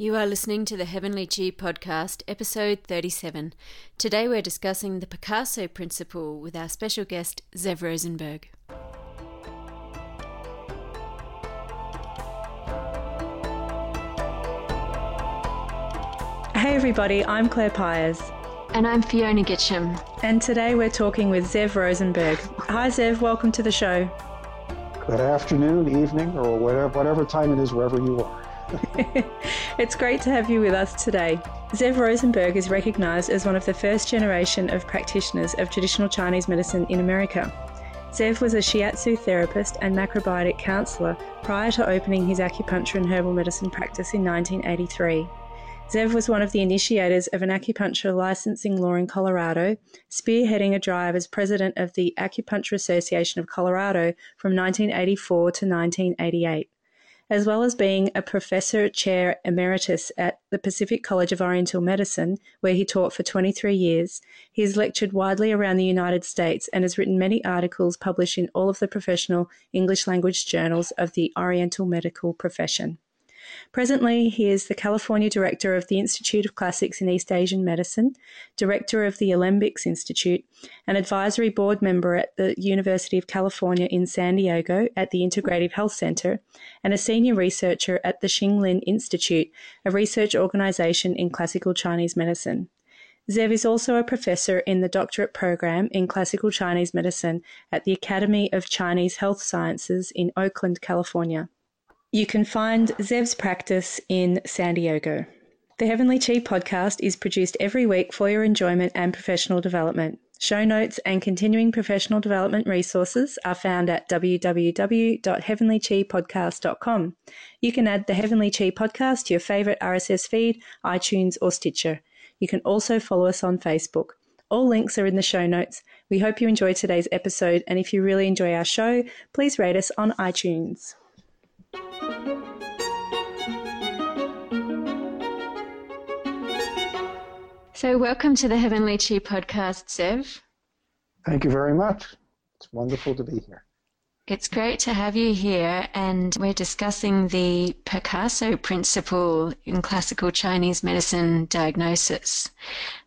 You are listening to the Heavenly Chi podcast, episode 37. Today we're discussing the Picasso principle with our special guest, Zev Rosenberg. Hey everybody, I'm Claire Pyers. And I'm Fiona Gitcham. And today we're talking with Zev Rosenberg. Hi Zev, welcome to the show. Good afternoon, evening, or whatever, whatever time it is wherever you are. it's great to have you with us today. Zev Rosenberg is recognized as one of the first generation of practitioners of traditional Chinese medicine in America. Zev was a shiatsu therapist and macrobiotic counselor prior to opening his acupuncture and herbal medicine practice in 1983. Zev was one of the initiators of an acupuncture licensing law in Colorado, spearheading a drive as president of the Acupuncture Association of Colorado from 1984 to 1988 as well as being a professor chair emeritus at the Pacific College of Oriental Medicine, where he taught for 23 years. He has lectured widely around the United States and has written many articles published in all of the professional English language journals of the Oriental medical profession. Presently, he is the California Director of the Institute of Classics in East Asian Medicine, Director of the Alembics Institute, an advisory board member at the University of California in San Diego at the Integrative Health Center, and a senior researcher at the Xinglin Institute, a research organization in classical Chinese medicine. Zev is also a professor in the doctorate program in classical Chinese medicine at the Academy of Chinese Health Sciences in Oakland, California. You can find Zev's practice in San Diego. The Heavenly Chi podcast is produced every week for your enjoyment and professional development. Show notes and continuing professional development resources are found at www.heavenlychipodcast.com. You can add the Heavenly Chi podcast to your favorite RSS feed, iTunes, or Stitcher. You can also follow us on Facebook. All links are in the show notes. We hope you enjoyed today's episode, and if you really enjoy our show, please rate us on iTunes. So, welcome to the Heavenly Chi podcast, Zev. Thank you very much. It's wonderful to be here. It's great to have you here, and we're discussing the Picasso principle in classical Chinese medicine diagnosis,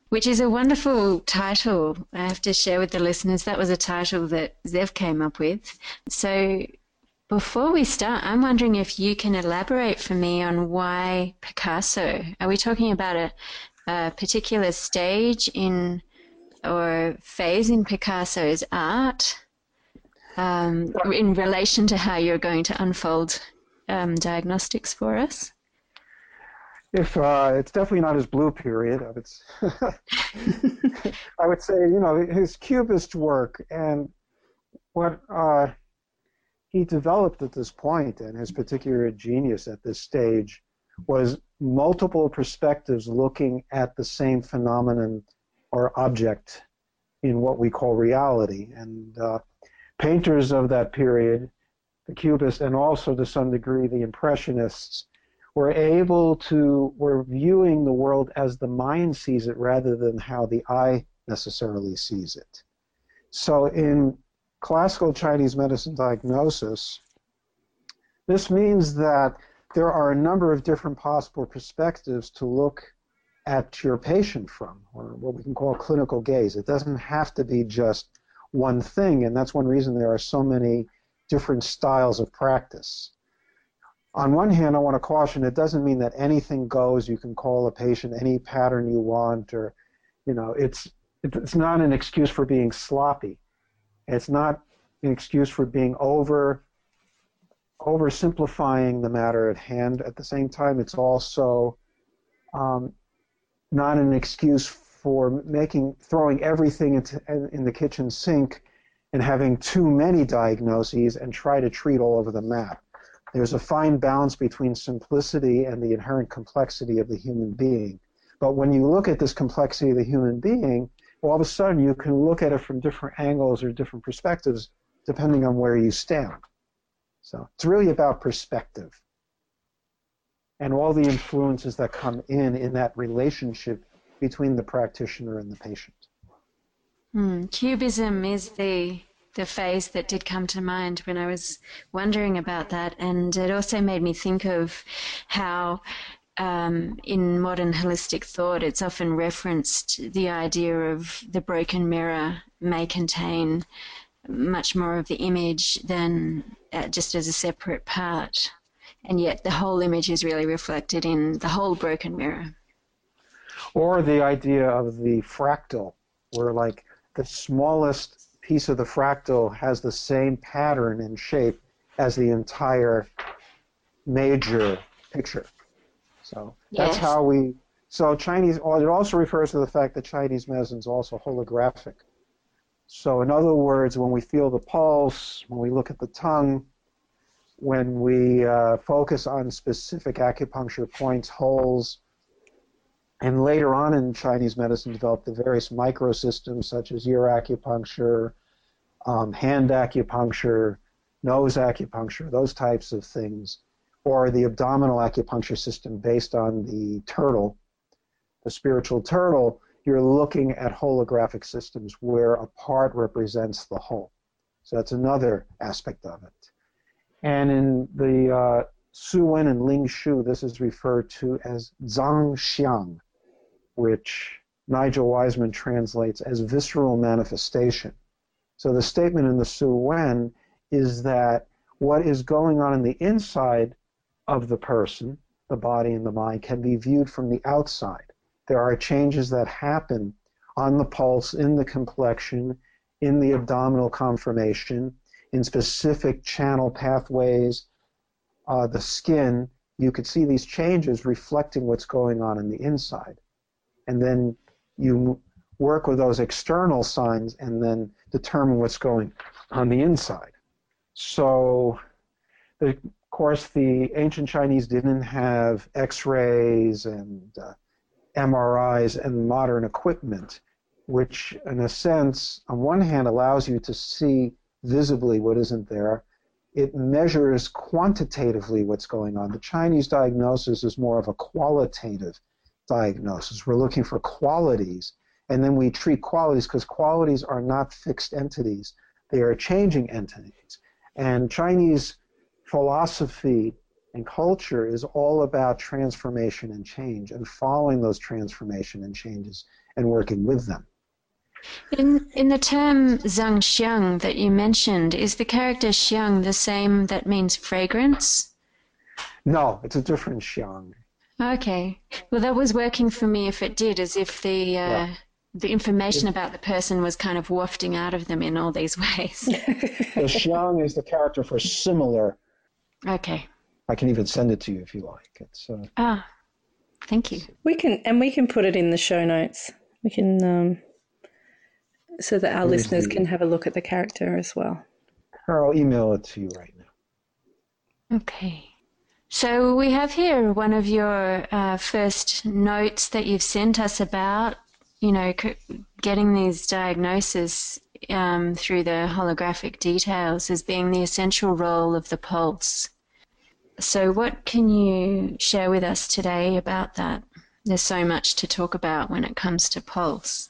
which is a wonderful title. I have to share with the listeners that was a title that Zev came up with. So, before we start, I'm wondering if you can elaborate for me on why Picasso. Are we talking about a, a particular stage in or phase in Picasso's art um, in relation to how you're going to unfold um, diagnostics for us? If uh, it's definitely not his blue period, I would, I would say you know his cubist work and what uh, he developed at this point and his particular genius at this stage was multiple perspectives looking at the same phenomenon or object in what we call reality. And uh, painters of that period, the Cubists, and also to some degree the Impressionists, were able to, were viewing the world as the mind sees it rather than how the eye necessarily sees it. So in classical Chinese medicine diagnosis, this means that there are a number of different possible perspectives to look at your patient from, or what we can call clinical gaze. It doesn't have to be just one thing, and that's one reason there are so many different styles of practice. On one hand, I want to caution it doesn't mean that anything goes. You can call a patient any pattern you want, or, you know, it's it's not an excuse for being sloppy. It's not an excuse for being over oversimplifying the matter at hand. At the same time, it's also um, not an excuse for making throwing everything into in the kitchen sink and having too many diagnoses and try to treat all over the map. There's a fine balance between simplicity and the inherent complexity of the human being. But when you look at this complexity of the human being, all of a sudden you can look at it from different angles or different perspectives depending on where you stand. So it's really about perspective and all the influences that come in in that relationship between the practitioner and the patient. Mm, cubism is the the phase that did come to mind when I was wondering about that, and it also made me think of how um, in modern holistic thought, it's often referenced the idea of the broken mirror may contain much more of the image than uh, just as a separate part. And yet the whole image is really reflected in the whole broken mirror. Or the idea of the fractal, where like the smallest piece of the fractal has the same pattern and shape as the entire major picture. So that's Yes. how we. So Chinese. It also refers to the fact that Chinese medicine is also holographic. So in other words, when we feel the pulse, when we look at the tongue, when we uh, focus on specific acupuncture points, holes, and later on in Chinese medicine developed the various microsystems such as ear acupuncture, um, hand acupuncture, nose acupuncture, those types of things, or the abdominal acupuncture system based on the turtle, the spiritual turtle, you're looking at holographic systems where a part represents the whole. So that's another aspect of it. And in the uh, Su Wen and Ling Shu, this is referred to as Zhang Xiang, which Nigel Wiseman translates as visceral manifestation. So the statement in the Su Wen is that what is going on in the inside of the person, the body and the mind, can be viewed from the outside. There are changes that happen on the pulse, in the complexion, in the abdominal conformation, in specific channel pathways, uh, the skin. You could see these changes reflecting what's going on in the inside. And then you work with those external signs and then determine what's going on the inside. So, the, course, the ancient Chinese didn't have X-rays and uh, MRIs and modern equipment, which, in a sense, on one hand, allows you to see visibly what isn't there. It measures quantitatively what's going on. The Chinese diagnosis is more of a qualitative diagnosis. We're looking for qualities, and then we treat qualities because qualities are not fixed entities, they are changing entities. And Chinese philosophy and culture is all about transformation and change and following those transformation and changes and working with them. In, in the term Zhang Xiang that you mentioned, is the character Xiang the same that means fragrance? No, it's a different Xiang. Okay. Well, that was working for me if it did, as if the uh, Yeah. the information about the person was kind of wafting out of them in all these ways. The Xiang is the character for similar. Okay. I can even send it to you if you like. It's uh, Ah, thank you. We can, and we can put it in the show notes. We can, um, so that our Where is listeners the- can have a look at the character as well. I'll email it to you right now. Okay. So we have here one of your uh, first notes that you've sent us about, you know, c- getting these diagnoses um, through the holographic details as being the essential role of the pulse. So, what can you share with us today about that? There's so much to talk about when it comes to pulse.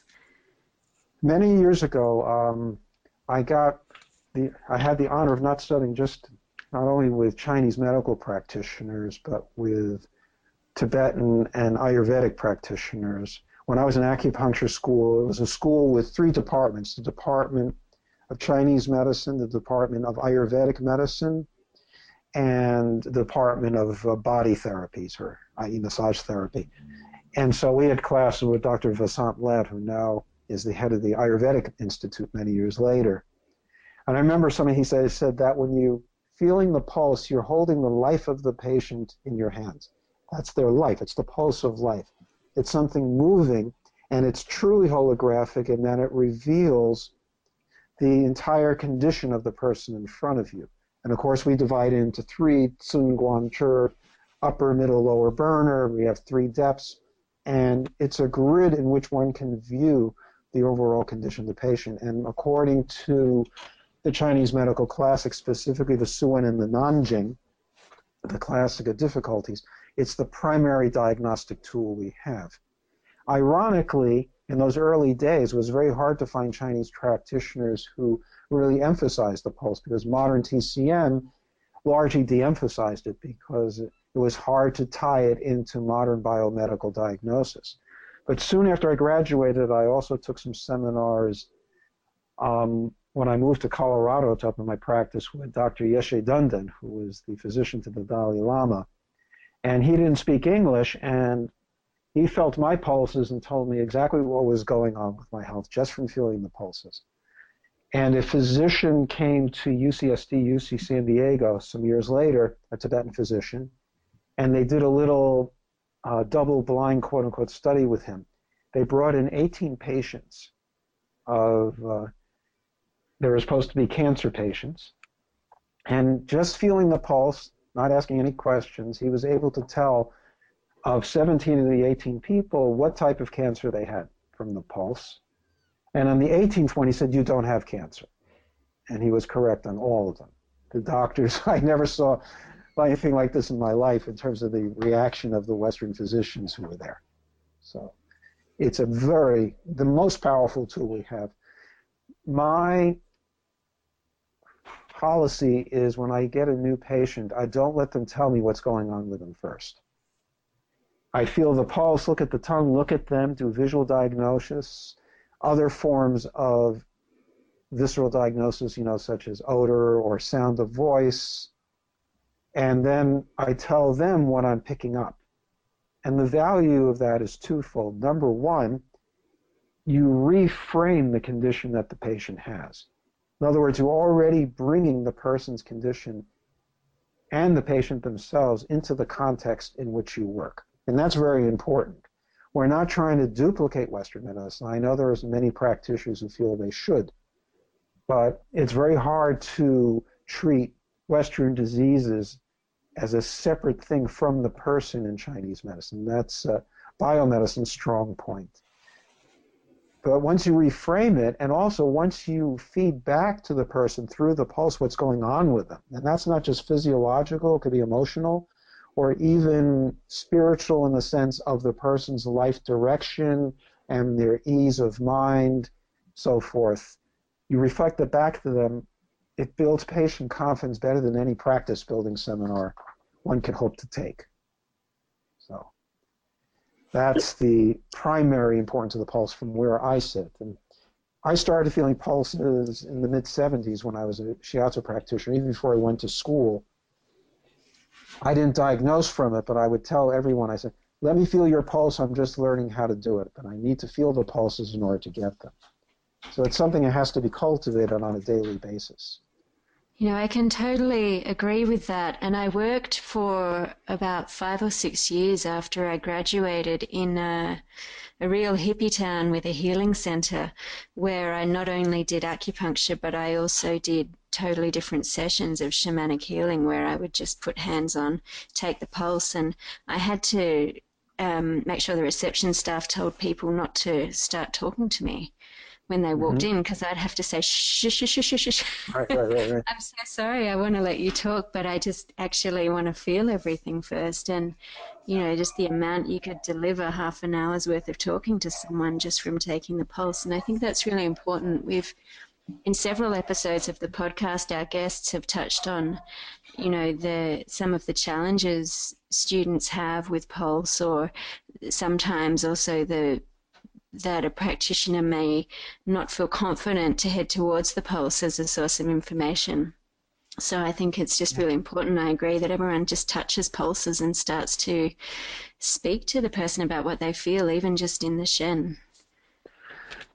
Many years ago, um, I got the I had the honor of not studying just not only with Chinese medical practitioners, but with Tibetan and Ayurvedic practitioners. When I was in acupuncture school, it was a school with three departments: the Department of Chinese Medicine, the Department of Ayurvedic Medicine, and the Department of uh, Body Therapies, or i.e. massage therapy. And so we had classes with Dr. Vasant Lad, who now is the head of the Ayurvedic Institute many years later. And I remember something he said, he said that when you feeling the pulse, you're holding the life of the patient in your hands. That's their life. It's the pulse of life. It's something moving, and it's truly holographic in that it reveals the entire condition of the person in front of you. And of course, we divide into three Tsun Guan Chur, upper, middle, lower burner. We have three depths, and it's a grid in which one can view the overall condition of the patient. And according to the Chinese medical classics, specifically the Su Wen and the Nanjing, the classic of difficulties, it's the primary diagnostic tool we have. Ironically, in those early days, it was very hard to find Chinese practitioners who really emphasized the pulse because modern TCM largely de-emphasized it because it was hard to tie it into modern biomedical diagnosis. But soon after I graduated, I also took some seminars um, when I moved to Colorado to open my practice with Dr. Yeshi Dhonden, who was the physician to the Dalai Lama. And he didn't speak English, and he felt my pulses and told me exactly what was going on with my health just from feeling the pulses. And a physician came to UCSD, UC San Diego, some years later, a Tibetan physician, and they did a little uh, double blind, quote unquote, study with him. They brought in 18 patients of, uh, they were supposed to be cancer patients, and just feeling the pulse, not asking any questions, he was able to tell of 17 of the 18 people what type of cancer they had from the pulse. And on the 18th one, he said, You don't have cancer. And he was correct on all of them. The doctors, I never saw anything like this in my life in terms of the reaction of the Western physicians who were there. So it's a very, the most powerful tool we have. My policy is when I get a new patient, I don't let them tell me what's going on with them first. I feel the pulse, look at the tongue, look at them, do visual diagnosis, other forms of visceral diagnosis, you know, such as odor or sound of voice. And then I tell them what I'm picking up. And the value of that is twofold. Number one, you reframe the condition that the patient has. In other words, you're already bringing the person's condition and the patient themselves into the context in which you work. And that's very important. We're not trying to duplicate Western medicine. I know there's many practitioners who feel they should, but it's very hard to treat Western diseases as a separate thing from the person in Chinese medicine. That's uh, biomedicine's strong point. But once you reframe it, and also once you feed back to the person through the pulse what's going on with them, and that's not just physiological, it could be emotional, or even spiritual in the sense of the person's life direction and their ease of mind, so forth. You reflect it back to them, it builds patient confidence better than any practice building seminar one can hope to take. So that's the primary importance of the pulse from where I sit. And I started feeling pulses in the mid 70s when I was a shiatsu practitioner, even before I went to school. I didn't diagnose from it, but I would tell everyone, I said, let me feel your pulse. I'm just learning how to do it, but I need to feel the pulses in order to get them. So it's something that has to be cultivated on a daily basis. You know, I can totally agree with that. And I worked for about five or six years after I graduated in a, a real hippie town with a healing center where I not only did acupuncture, but I also did totally different sessions of shamanic healing where I would just put hands on, take the pulse, and I had to um, make sure the reception staff told people not to start talking to me when they walked mm-hmm. in because I'd have to say shh shh shh shh shh. Right, right, right, right. I'm so sorry. I want to let you talk, but I just actually want to feel everything first. And you know, just the amount you could deliver half an hour's worth of talking to someone just from taking the pulse. And I think that's really important. We've in several episodes of the podcast, our guests have touched on, you know, the some of the challenges students have with Pulse, or sometimes also the that a practitioner may not feel confident to head towards the Pulse as a source of information. So I think it's just really important. I agree that everyone just touches pulses and starts to speak to the person about what they feel, even just in the Shen.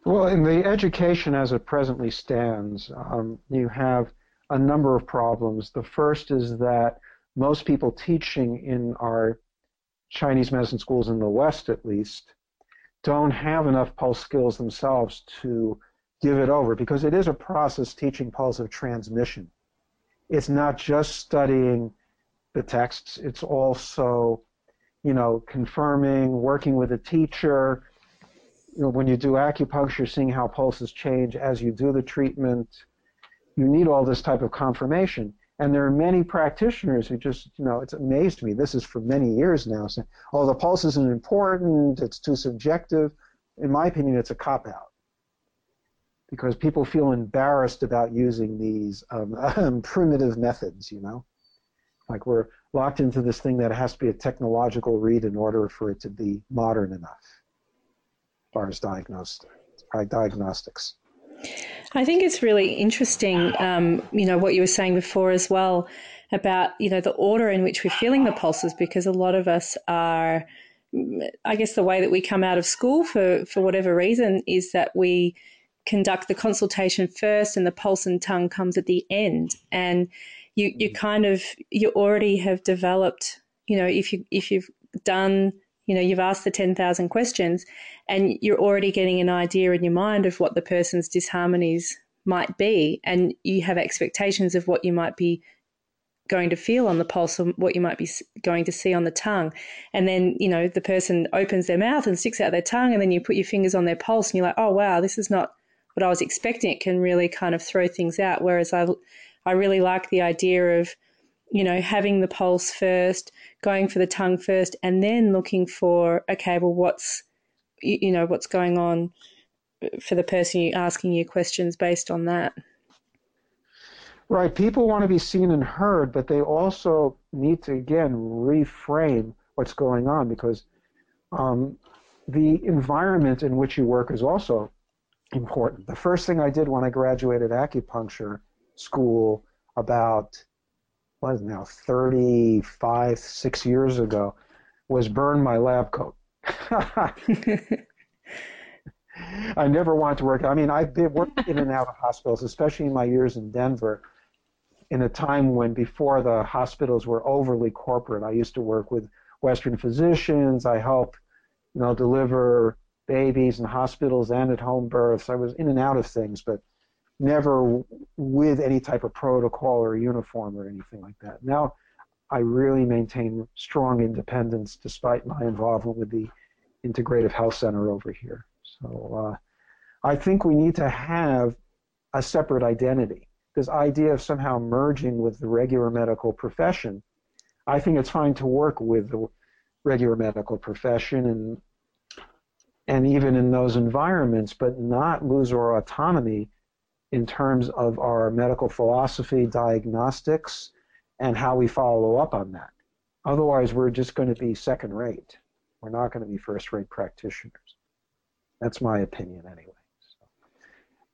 Well, in the education as it presently stands, um, you have a number of problems. The first is that most people teaching in our Chinese medicine schools in the West, at least, don't have enough pulse skills themselves to give it over because it is a process teaching pulse of transmission. It's not just studying the texts, it's also, you know, confirming, working with a teacher, you know, when you do acupuncture, seeing how pulses change as you do the treatment, you need all this type of confirmation. And there are many practitioners who just, you know, it's amazed me. This is for many years now, saying, oh, the pulse isn't important, it's too subjective. In my opinion, it's a cop out because people feel embarrassed about using these um, primitive methods, you know. Like we're locked into this thing that has to be a technological read in order for it to be modern enough as far as diagnostic, diagnostics. I think it's really interesting, um, you know, what you were saying before as well about, you know, the order in which we're feeling the pulses because a lot of us are, I guess the way that we come out of school for, for whatever reason is that we conduct the consultation first and the pulse and tongue comes at the end. And you, you kind of, you already have developed, you know, if you, if you've done you know you've asked the 10,000 questions and you're already getting an idea in your mind of what the person's disharmonies might be and you have expectations of what you might be going to feel on the pulse or what you might be going to see on the tongue. And then you know the person opens their mouth and sticks out their tongue and then you put your fingers on their pulse and you're like oh wow this is not what I was expecting. It can really kind of throw things out. Whereas I I really like the idea of you know having the pulse first going for the tongue first and then looking for okay well what's you know what's going on for the person you asking you questions based on that. Right. People want to be seen and heard but they also need to again reframe what's going on because um, the environment in which you work is also important. The first thing i did when i graduated acupuncture school about was now 35, six years ago, was burn my lab coat. I never wanted to work. I mean, I've been worked in and out of hospitals, especially in my years in Denver, in a time when before the hospitals were overly corporate. I used to work with Western physicians. I helped, you know, deliver babies in hospitals and at home births. I was in and out of things, but never with any type of protocol or uniform or anything like that. Now, I really maintain strong independence despite my involvement with the Integrative Health Center over here. So uh, I think we need to have a separate identity. This idea of somehow merging with the regular medical profession, I think it's fine to work with the regular medical profession and and even in those environments, but not lose our autonomy in terms of our medical philosophy, diagnostics, and how we follow up on that. Otherwise, we're just going to be second rate. We're not going to be first rate practitioners. That's my opinion, anyway. So.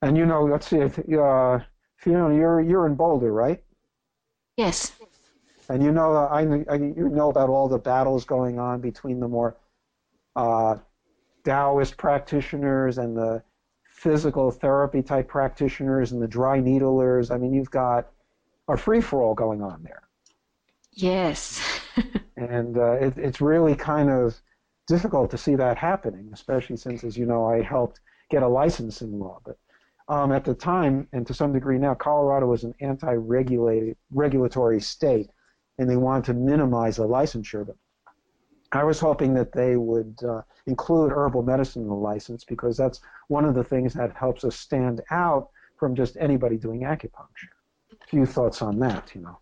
And you know, let's see, if, uh, Fiona, you're you're in Boulder, right? Yes. And you know, I, I you know about all the battles going on between the more uh, Taoist practitioners and the physical therapy type practitioners and the dry needlers. I mean, you've got a free for all going on there. Yes. and uh, it, it's really kind of difficult to see that happening, especially since, as you know, I helped get a licensing law. But um, at the time, and to some degree now, Colorado was an anti-regulated regulatory state, and they wanted to minimize the licensure. But I was hoping that they would uh, include herbal medicine in the license because that's one of the things that helps us stand out from just anybody doing acupuncture. A few thoughts on that, you know.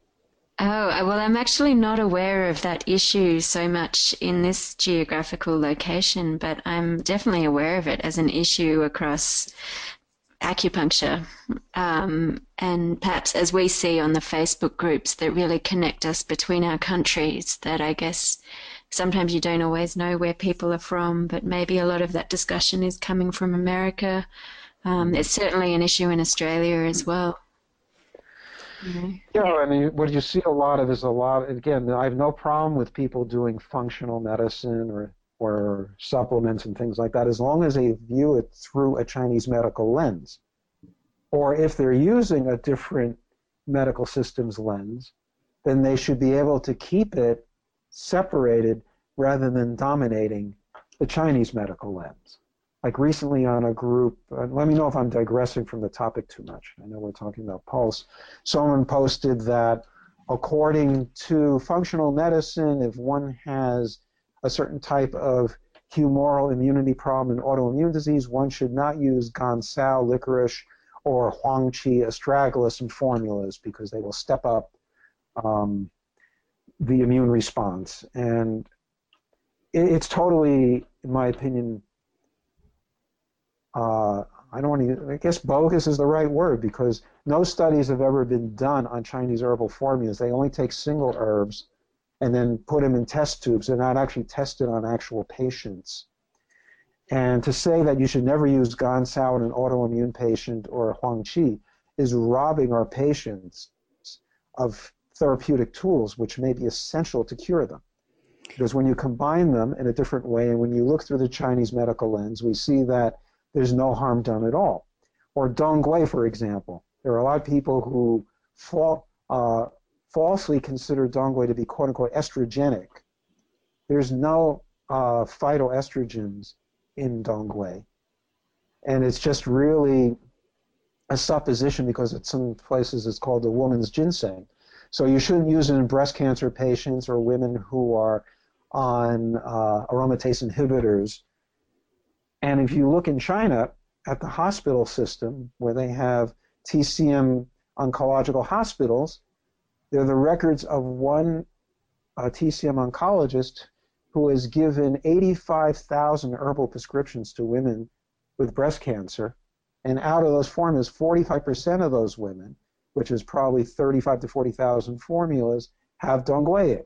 Oh, well, I'm actually not aware of that issue so much in this geographical location, but I'm definitely aware of it as an issue across acupuncture. Um, and perhaps as we see on the Facebook groups that really connect us between our countries, that I guess sometimes you don't always know where people are from, but maybe a lot of that discussion is coming from America. Um, it's certainly an issue in Australia as well. Yeah, I mean, what you see a lot of is a lot. Again, I have no problem with people doing functional medicine or or supplements and things like that, as long as they view it through a Chinese medical lens, or if they're using a different medical systems lens, then they should be able to keep it separated rather than dominating the Chinese medical lens. Like recently on a group, uh, let me know if I'm digressing from the topic too much. I know we're talking about pulse. Someone posted that according to functional medicine, if one has a certain type of humoral immunity problem and autoimmune disease, one should not use gancao, licorice, or huangqi astragalus in formulas because they will step up um, the immune response. And it's totally, in my opinion, uh, I don't want to, I guess bogus is the right word because no studies have ever been done on Chinese herbal formulas. They only take single herbs and then put them in test tubes. They're not actually tested on actual patients. And to say that you should never use Gancao in an autoimmune patient or Huang Qi is robbing our patients of therapeutic tools which may be essential to cure them. Because when you combine them in a different way, and when you look through the Chinese medical lens, we see that there's no harm done at all. Or Dongui, for example. There are a lot of people who fall, uh, falsely consider Dongui to be quote unquote estrogenic. There's no uh, phytoestrogens in Dongui. And it's just really a supposition because in some places it's called the woman's ginseng. So you shouldn't use it in breast cancer patients or women who are on uh, aromatase inhibitors. And if you look in China at the hospital system where they have TCM oncological hospitals, they're the records of one uh, TCM oncologist who has given 85,000 herbal prescriptions to women with breast cancer. And out of those formulas, 45% of those women, which is probably 35 to 40,000 formulas, have Dongui.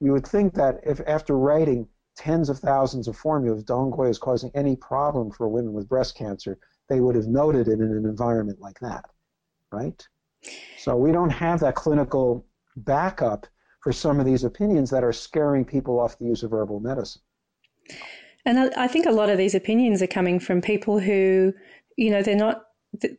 You would think that if after writing tens of thousands of formulas, Dongui is causing any problem for women with breast cancer, they would have noted it in an environment like that, right? So we don't have that clinical backup for some of these opinions that are scaring people off the use of herbal medicine. And I think a lot of these opinions are coming from people who, you know, they're not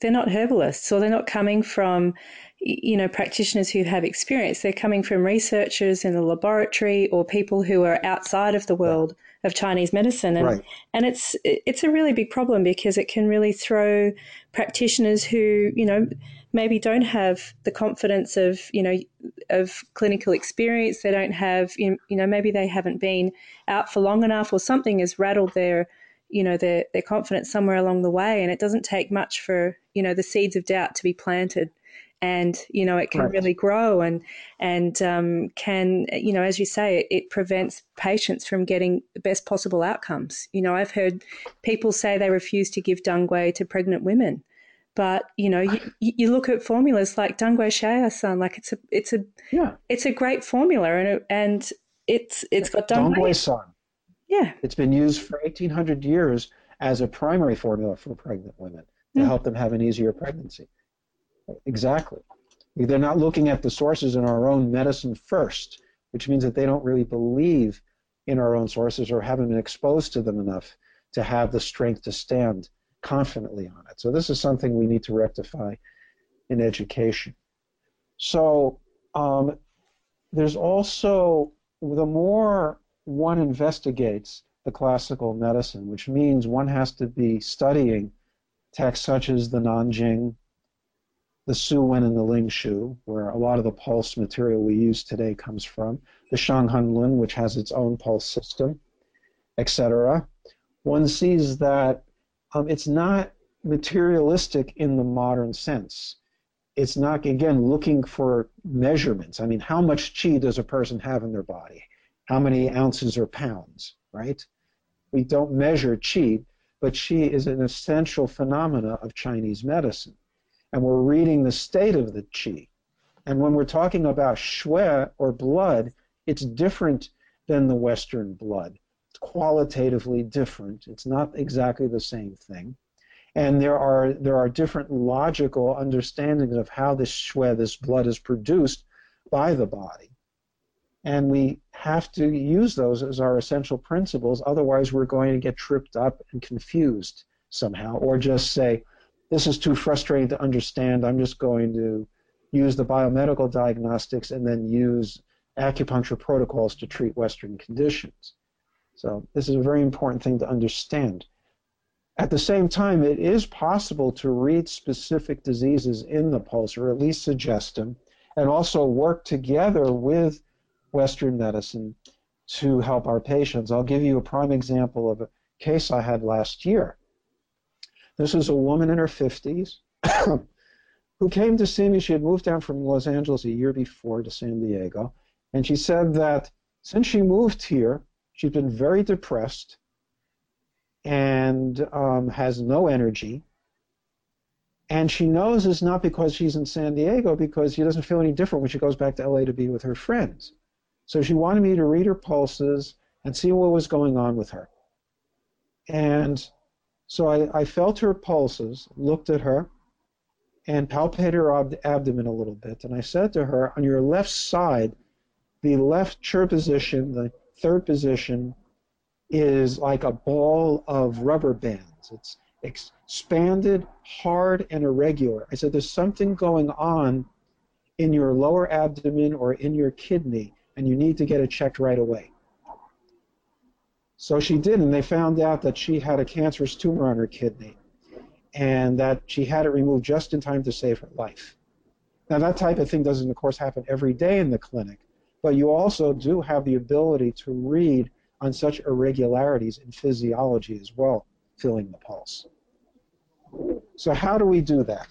they're not herbalists or they're not coming from you know practitioners who have experience. They're coming from researchers in the laboratory or people who are outside of the world of Chinese medicine. And right. and it's it's a really big problem because it can really throw practitioners who you know maybe don't have the confidence of you know of clinical experience. They don't have you know maybe they haven't been out for long enough or something has rattled their you know their their confidence somewhere along the way and it doesn't take much for you know the seeds of doubt to be planted and you know it can right. really grow and and um, can you know as you say it, it, prevents patients from getting the best possible outcomes you know i've heard people say they refuse to give dongui to pregnant women but you know, you, you look at formulas like Dongui Shaoyao San, like it's a it's a yeah. it's a great formula, and it, and it's it's got Dongui San. Yeah, it's been used for eighteen hundred years as a primary formula for pregnant women to mm. help them have an easier pregnancy. Exactly. They're not looking at the sources in our own medicine first, which means that they don't really believe in our own sources or haven't been exposed to them enough to have the strength to stand confidently on it. So this is something we need to rectify in education. So um, there's also the more one investigates the classical medicine, which means one has to be studying texts such as the Nanjing, the Su Wen, and the Ling Shu, where a lot of the pulse material we use today comes from, the Shanghan Lun, which has its own pulse system, etc. One sees that um, it's not materialistic in the modern sense. It's not, again, looking for measurements. I mean, how much chi does a person have in their body? How many ounces or pounds, right? We don't measure chi, but chi is an essential phenomena of Chinese medicine. And we're reading the state of the chi. And when we're talking about xue or blood, it's different than the Western blood It's qualitatively different. It's not exactly the same thing. And there are there are different logical understandings of how this xue, this blood, is produced by the body. And we have to use those as our essential principles, otherwise we're going to get tripped up and confused somehow, or just say, this is too frustrating to understand, I'm just going to use the biomedical diagnostics and then use acupuncture protocols to treat Western conditions. So this is a very important thing to understand. At the same time, it is possible to read specific diseases in the pulse, or at least suggest them, and also work together with Western medicine to help our patients. I'll give you a prime example of a case I had last year. This is a woman in her 50s who came to see me. She had moved down from Los Angeles a year before to San Diego, and she said that since she moved here, She's been very depressed and um, has no energy. And she knows it's not because she's in San Diego, because she doesn't feel any different when she goes back to LA to be with her friends. So she wanted me to read her pulses and see what was going on with her. And so I, I felt her pulses, looked at her, and palpated her ab- abdomen a little bit. And I said to her, on your left side, the left chair position, the third position, is like a ball of rubber bands. It's expanded, hard, and irregular. I said, there's something going on in your lower abdomen or in your kidney, and you need to get it checked right away. So she did, and they found out that she had a cancerous tumor on her kidney and that she had it removed just in time to save her life. Now, that type of thing doesn't, of course, happen every day in the clinic, but you also do have the ability to read on such irregularities in physiology as well, feeling the pulse. So, how do we do that?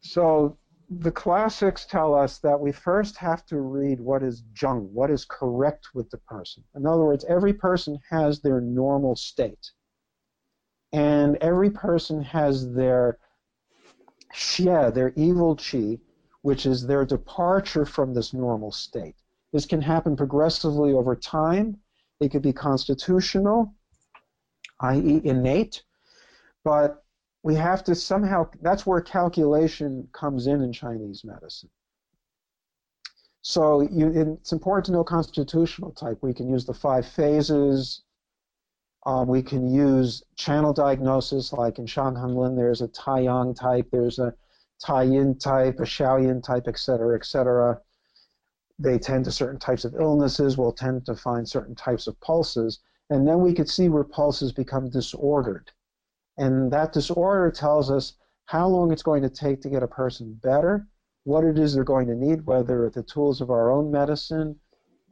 So, the classics tell us that we first have to read what is zheng, what is correct with the person. In other words, every person has their normal state and every person has their xie, their evil chi, which is their departure from this normal state. This can happen progressively over time. It could be constitutional, i.e., innate, but we have to somehow, that's where calculation comes in in Chinese medicine. So you, it's important to know constitutional type. We can use the five phases, um, we can use channel diagnosis, like in Shanghan Lun, there's a Taiyang type, there's a Taiyin type, a Shaoyin type, etc., etc. They tend to certain types of illnesses. We'll tend to find certain types of pulses, and then we could see where pulses become disordered, and that disorder tells us how long it's going to take to get a person better, what it is they're going to need, whether the tools of our own medicine,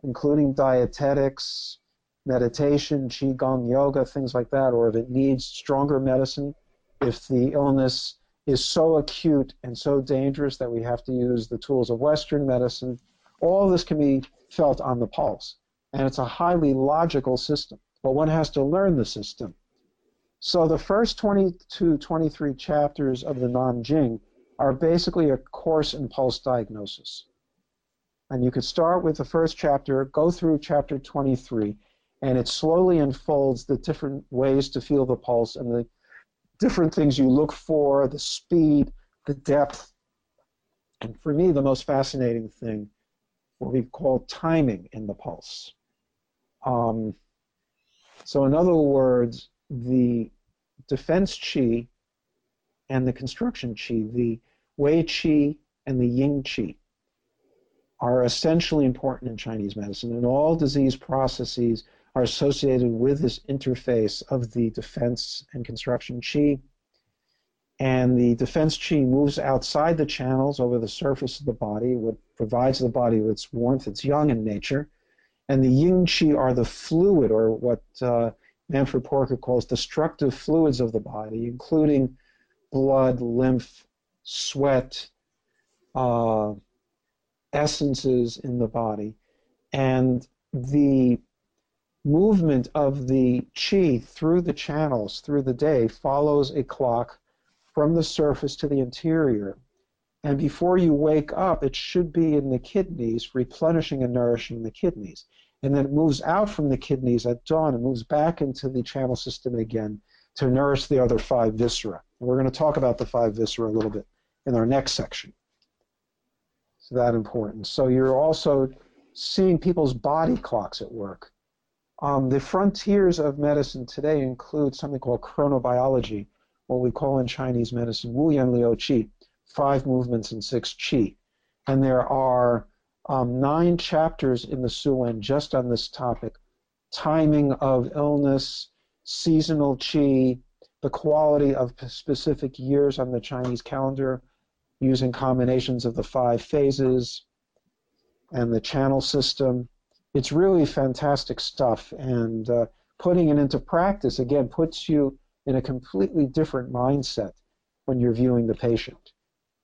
including dietetics, meditation, qigong, yoga, things like that, or if it needs stronger medicine, if the illness is so acute and so dangerous that we have to use the tools of Western medicine, all this can be felt on the pulse. And it's a highly logical system, but one has to learn the system. So the first 22, 23 chapters of the Nanjing are basically a course in pulse diagnosis. And you could start with the first chapter, go through chapter 23, and it slowly unfolds the different ways to feel the pulse and the different things you look for, the speed, the depth. And for me, the most fascinating thing, what we call timing in the pulse. Um, so, in other words, the defense chi and the construction chi, the wei chi and the ying chi, are essentially important in Chinese medicine. and all disease processes, are associated with this interface of the defense and construction chi. And the defense chi moves outside the channels over the surface of the body, what provides the body with its warmth. It's yang in nature. And the ying chi are the fluid, or what uh, Manfred Porkert calls destructive fluids of the body, including blood, lymph, sweat, uh, essences in the body. And the movement of the chi through the channels through the day follows a clock from the surface to the interior. And before you wake up, it should be in the kidneys, replenishing and nourishing the kidneys. And then it moves out from the kidneys at dawn and moves back into the channel system again to nourish the other five viscera. And we're going to talk about the five viscera a little bit in our next section. So that important. So you're also seeing people's body clocks at work. Um, the frontiers of medicine today include something called chronobiology, what we call in Chinese medicine Wu Yun Liu Qi, five movements and six Qi. And there are um, nine chapters in the Suwen just on this topic timing of illness, seasonal Qi, the quality of specific years on the Chinese calendar using combinations of the five phases and the channel system it's really fantastic stuff. And uh, putting it into practice, again, puts you in a completely different mindset when you're viewing the patient.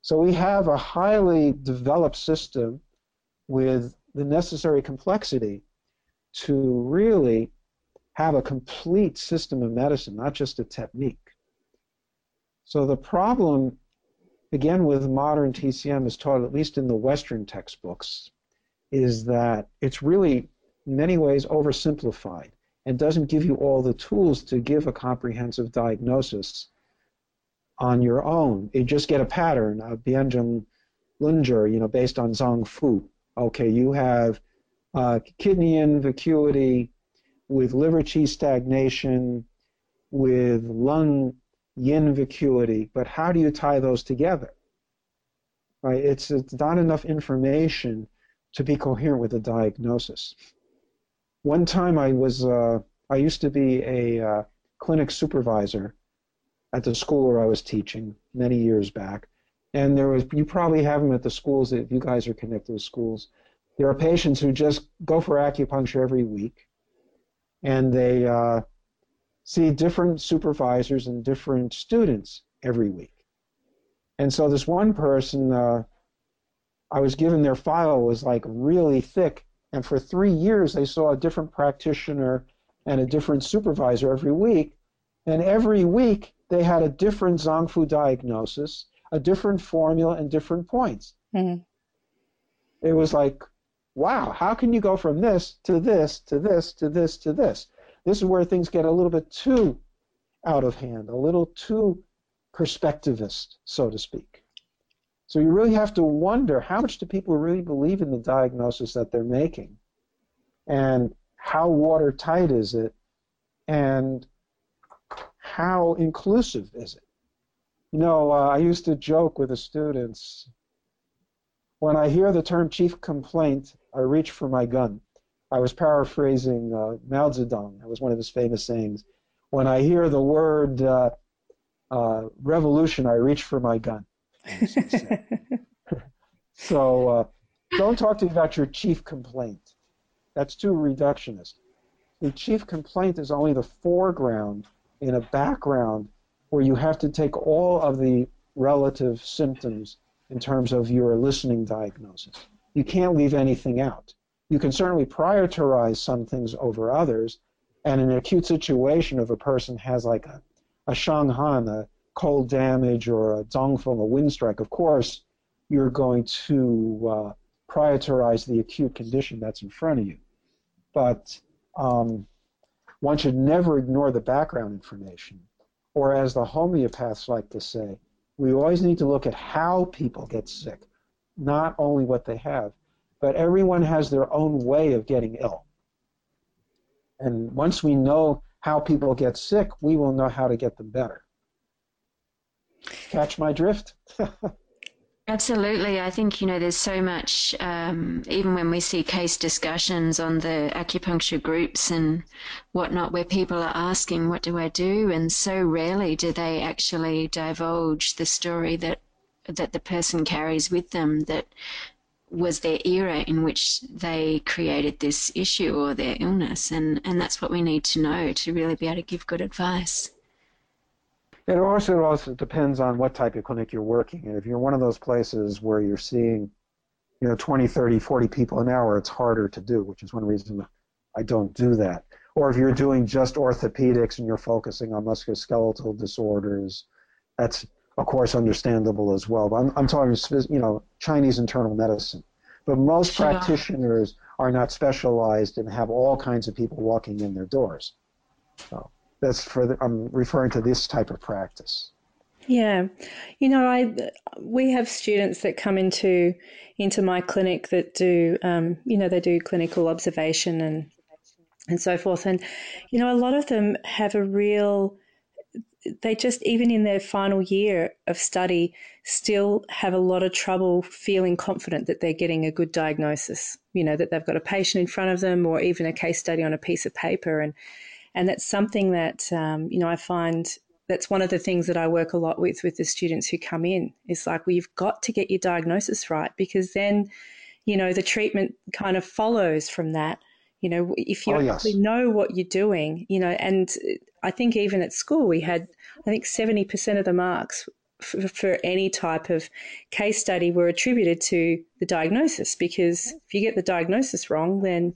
So we have a highly developed system with the necessary complexity to really have a complete system of medicine, not just a technique. So the problem, again, with modern TCM is taught, at least in the Western textbooks, is that it's really, in many ways, oversimplified and doesn't give you all the tools to give a comprehensive diagnosis on your own. You just get a pattern, a Bianzheng Lunger, you know, based on Zang Fu. Okay, you have uh, kidney yin vacuity with liver qi stagnation, with lung yin vacuity, but how do you tie those together? Right? It's, it's not enough information to be coherent with a diagnosis. One time I was, uh, I used to be a uh, clinic supervisor at the school where I was teaching many years back, and there was, you probably have them at the schools if you guys are connected to schools. There are patients who just go for acupuncture every week, and they uh, see different supervisors and different students every week. And so this one person, uh, I was given their file was like really thick, and for three years they saw a different practitioner and a different supervisor every week, and every week they had a different Zang Fu diagnosis, a different formula, and different points. Mm-hmm. It was like, wow, how can you go from this to this to this to this to this? This is where things get a little bit too out of hand, a little too perspectivist, so to speak. So you really have to wonder how much do people really believe in the diagnosis that they're making? And how watertight is it? And how inclusive is it? You know, uh, I used to joke with the students when I hear the term chief complaint, I reach for my gun. I was paraphrasing uh, Mao Zedong. That was one of his famous sayings. When I hear the word uh, uh, revolution, I reach for my gun. so uh, don't talk to me about your chief complaint. That's too reductionist. The chief complaint is only the foreground in a background where you have to take all of the relative symptoms in terms of your listening diagnosis. You can't leave anything out. You can certainly prioritize some things over others. And in an acute situation, if a person has like a, a Shanghan, a cold damage, or a Zhongfeng, a wind strike, of course, you're going to uh, prioritize the acute condition that's in front of you. But um, one should never ignore the background information. Or as the homeopaths like to say, we always need to look at how people get sick, not only what they have but everyone has their own way of getting ill. And once we know how people get sick, we will know how to get them better. Catch my drift? Absolutely. I think, you know, there's so much, um, even when we see case discussions on the acupuncture groups and whatnot, where people are asking, what do I do? And so rarely do they actually divulge the story that that the person carries with them that was their era in which they created this issue or their illness. And, and that's what we need to know to really be able to give good advice. It also also depends on what type of clinic you're working in. If you're one of those places where you're seeing, you know, 20, 30, 40 people an hour, it's harder to do, which is one reason I don't do that. Or if you're doing just orthopedics and you're focusing on musculoskeletal disorders, that's of course, understandable as well. But I'm, I'm talking, you know, Chinese internal medicine. But most sure. practitioners are not specialized and have all kinds of people walking in their doors. So that's for the, I'm referring to this type of practice. Yeah, you know, I we have students that come into into my clinic that do, um, you know, they do clinical observation and and so forth, and you know, a lot of them have a real they just even in their final year of study still have a lot of trouble feeling confident that they're getting a good diagnosis you know that they've got a patient in front of them or even a case study on a piece of paper. And and that's something that um, you know i find that's one of the things that i work a lot with with the students who come in is like well you've got to get your diagnosis right because then you know the treatment kind of follows from that you know, if you oh, yes. actually know what you're doing, you know, and I think even at school we had, I think 70% of the marks for, for any type of case study were attributed to the diagnosis because if you get the diagnosis wrong, then,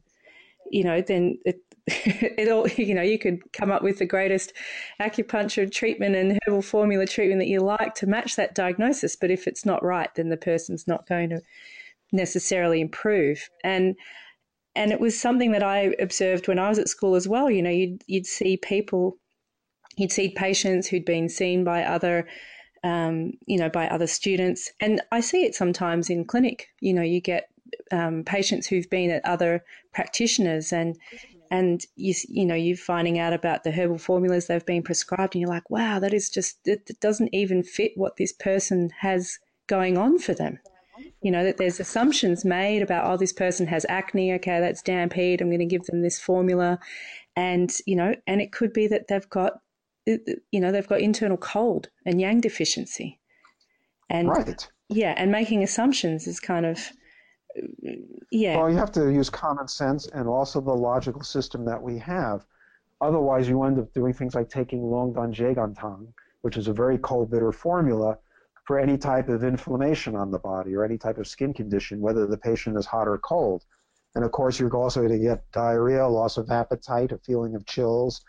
you know, then it, it all, you know, you could come up with the greatest acupuncture treatment and herbal formula treatment that you like to match that diagnosis. But if it's not right, then the person's not going to necessarily improve. And and it was something that I observed when I was at school as well. You know, you'd you'd see people, you'd see patients who'd been seen by other, um, you know, by other students, and I see it sometimes in clinic. You know, you get um, patients who've been at other practitioners and and you you know you're finding out about the herbal formulas they've been prescribed and you're like wow that is just it, doesn't even fit what this person has going on for them. You know that there's assumptions made about oh this person has acne okay that's damp heat i'm going to give them this formula. And you know and it could be that they've got you know they've got internal cold and yang deficiency. And right. yeah and making assumptions is kind of yeah. Well, you have to use common sense and also the logical system that we have. Otherwise, you end up doing things like taking long Longdan Xiegantang, which is a very cold, bitter formula for any type of inflammation on the body or any type of skin condition, whether the patient is hot or cold. And of course, you're also going to get diarrhea, loss of appetite, a feeling of chills.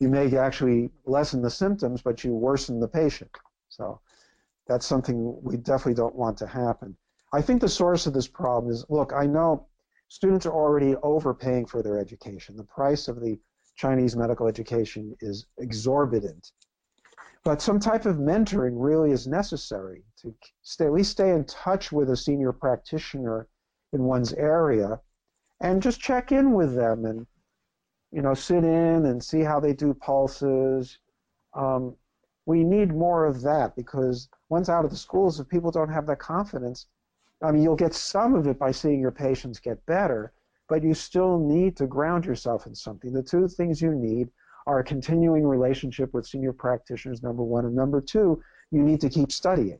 You may actually lessen the symptoms, but you worsen the patient. So that's something we definitely don't want to happen. I think the source of this problem is look, I know students are already overpaying for their education. The price of the Chinese medical education is exorbitant. But some type of mentoring really is necessary to stay, at least stay in touch with a senior practitioner in one's area and just check in with them and you know sit in and see how they do pulses. Um, we need more of that because once out of the schools, if people don't have that confidence, I mean, you'll get some of it by seeing your patients get better, but you still need to ground yourself in something. The two things you need are a continuing relationship with senior practitioners, number one, and number two, you need to keep studying.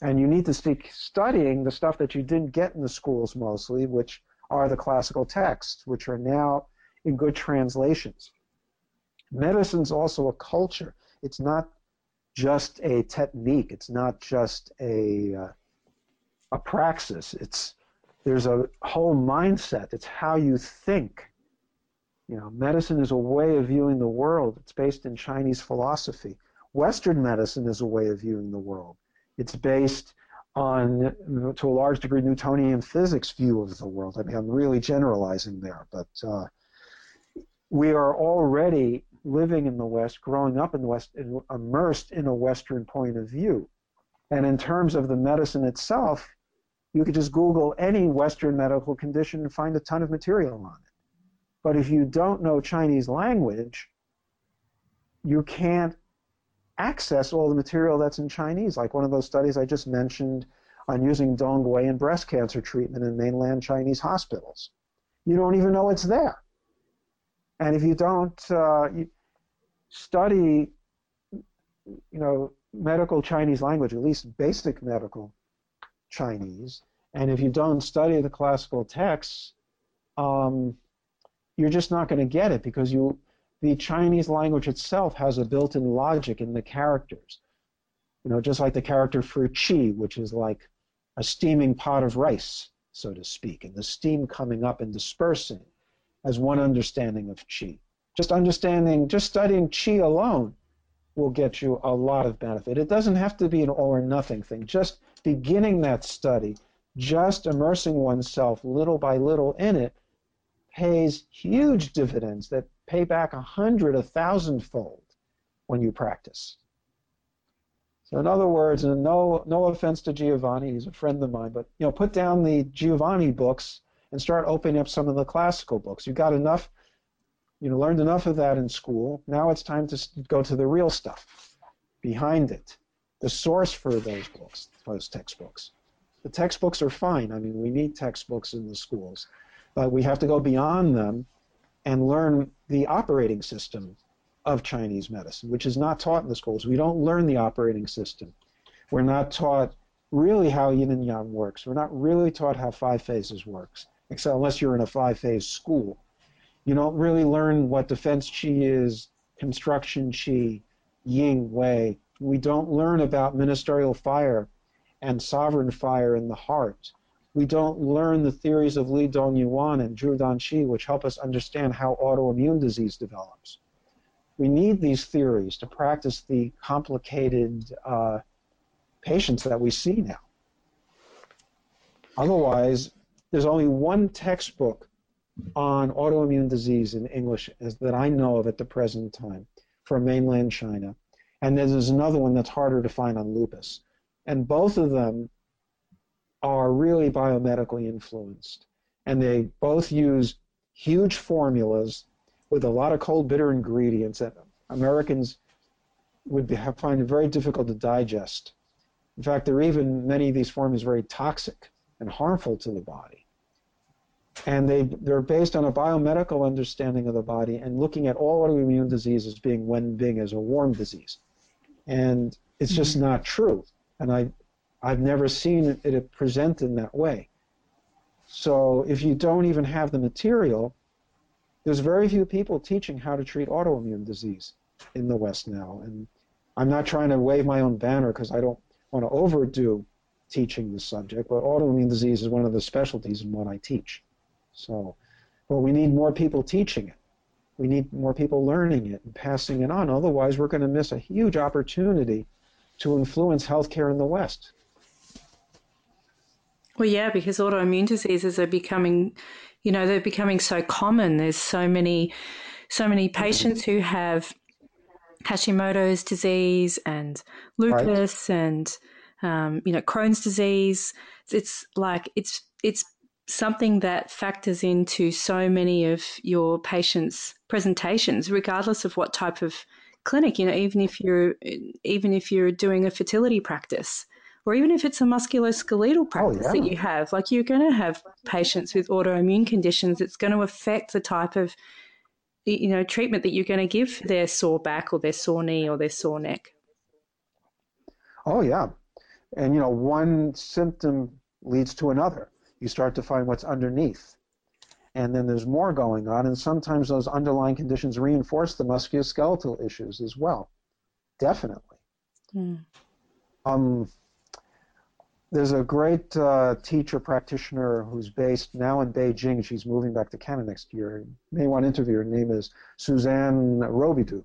And you need to keep studying the stuff that you didn't get in the schools mostly, which are the classical texts, which are now in good translations. Medicine's also a culture. It's not just a technique. It's not just a uh, a praxis. It's there's a whole mindset. It's how you think. You know, medicine is a way of viewing the world. It's based in Chinese philosophy. Western medicine is a way of viewing the world. It's based on, to a large degree, Newtonian physics view of the world. I mean, I'm really generalizing there, but uh, we are already living in the West, growing up in the West, immersed in a Western point of view. And in terms of the medicine itself, you could just Google any Western medical condition and find a ton of material on it. But if you don't know Chinese language, you can't access all the material that's in Chinese, like one of those studies I just mentioned on using Dongwei in breast cancer treatment in mainland Chinese hospitals. You don't even know it's there. And if you don't uh, study, you know, medical Chinese language, at least basic medical Chinese, and if you don't study the classical texts, um, you're just not going to get it because you the Chinese language itself has a built-in logic in the characters. You know, just like the character for qi, which is like a steaming pot of rice, so to speak, and the steam coming up and dispersing as one understanding of qi. Just understanding, just studying qi alone will get you a lot of benefit. It doesn't have to be an all or nothing thing. Just beginning that study just immersing oneself little by little in it pays huge dividends that pay back a hundred, a thousandfold when you practice. So in other words, and no no offense to Giovanni, he's a friend of mine, but you know, put down the Giovanni books and start opening up some of the classical books. You've got enough, you know, learned enough of that in school. Now it's time to go to the real stuff behind it, the source for those books, those textbooks. The textbooks are fine. I mean, we need textbooks in the schools, but we have to go beyond them and learn the operating system of Chinese medicine, which is not taught in the schools. We don't learn the operating system. We're not taught really how yin and yang works. We're not really taught how five phases works, except unless you're in a five phase school. You don't really learn what defense qi is, construction qi, yin wei. We don't learn about ministerial fire and sovereign fire in the heart. We don't learn the theories of Li Dong Yuan and Zhu Dan Xi, which help us understand how autoimmune disease develops. We need these theories to practice the complicated uh, patients that we see now. Otherwise, there's only one textbook on autoimmune disease in English that I know of at the present time for mainland China. And there's another one that's harder to find on lupus. And both of them are really biomedically influenced. And they both use huge formulas with a lot of cold, bitter ingredients that Americans would be, find it very difficult to digest. In fact, there are even many of these formulas very toxic and harmful to the body. And they, they're based on a biomedical understanding of the body and looking at all autoimmune diseases being when being as a warm disease. And it's just mm-hmm. not true. And I, I've never seen it presented in that way. So if you don't even have the material, there's very few people teaching how to treat autoimmune disease in the West now. And I'm not trying to wave my own banner because I don't want to overdo teaching the subject, but autoimmune disease is one of the specialties in what I teach. So, well, we need more people teaching it. We need more people learning it and passing it on. Otherwise, we're going to miss a huge opportunity to influence healthcare in the West. Well, yeah, because autoimmune diseases are becoming, you know, they're becoming so common. There's so many, so many patients who have Hashimoto's disease and lupus right. and um, you know, Crohn's disease. It's like it's it's something that factors into so many of your patients' presentations, regardless of what type of clinic. You know, even if you're even if you're doing a fertility practice, or even if it's a musculoskeletal oh, practice oh, yeah. that you have, like you're going to have patients with autoimmune conditions. It's going to affect the type of you know treatment that you're going to give their sore back or their sore knee or their sore neck. Oh yeah, and you know, one symptom leads to another. You start to find what's underneath. And then there's more going on, and sometimes those underlying conditions reinforce the musculoskeletal issues as well. Definitely. Mm. Um, there's a great uh, teacher practitioner who's based now in Beijing. She's moving back to Canada next year. You may want to interview her. Her name is Suzanne Robidoux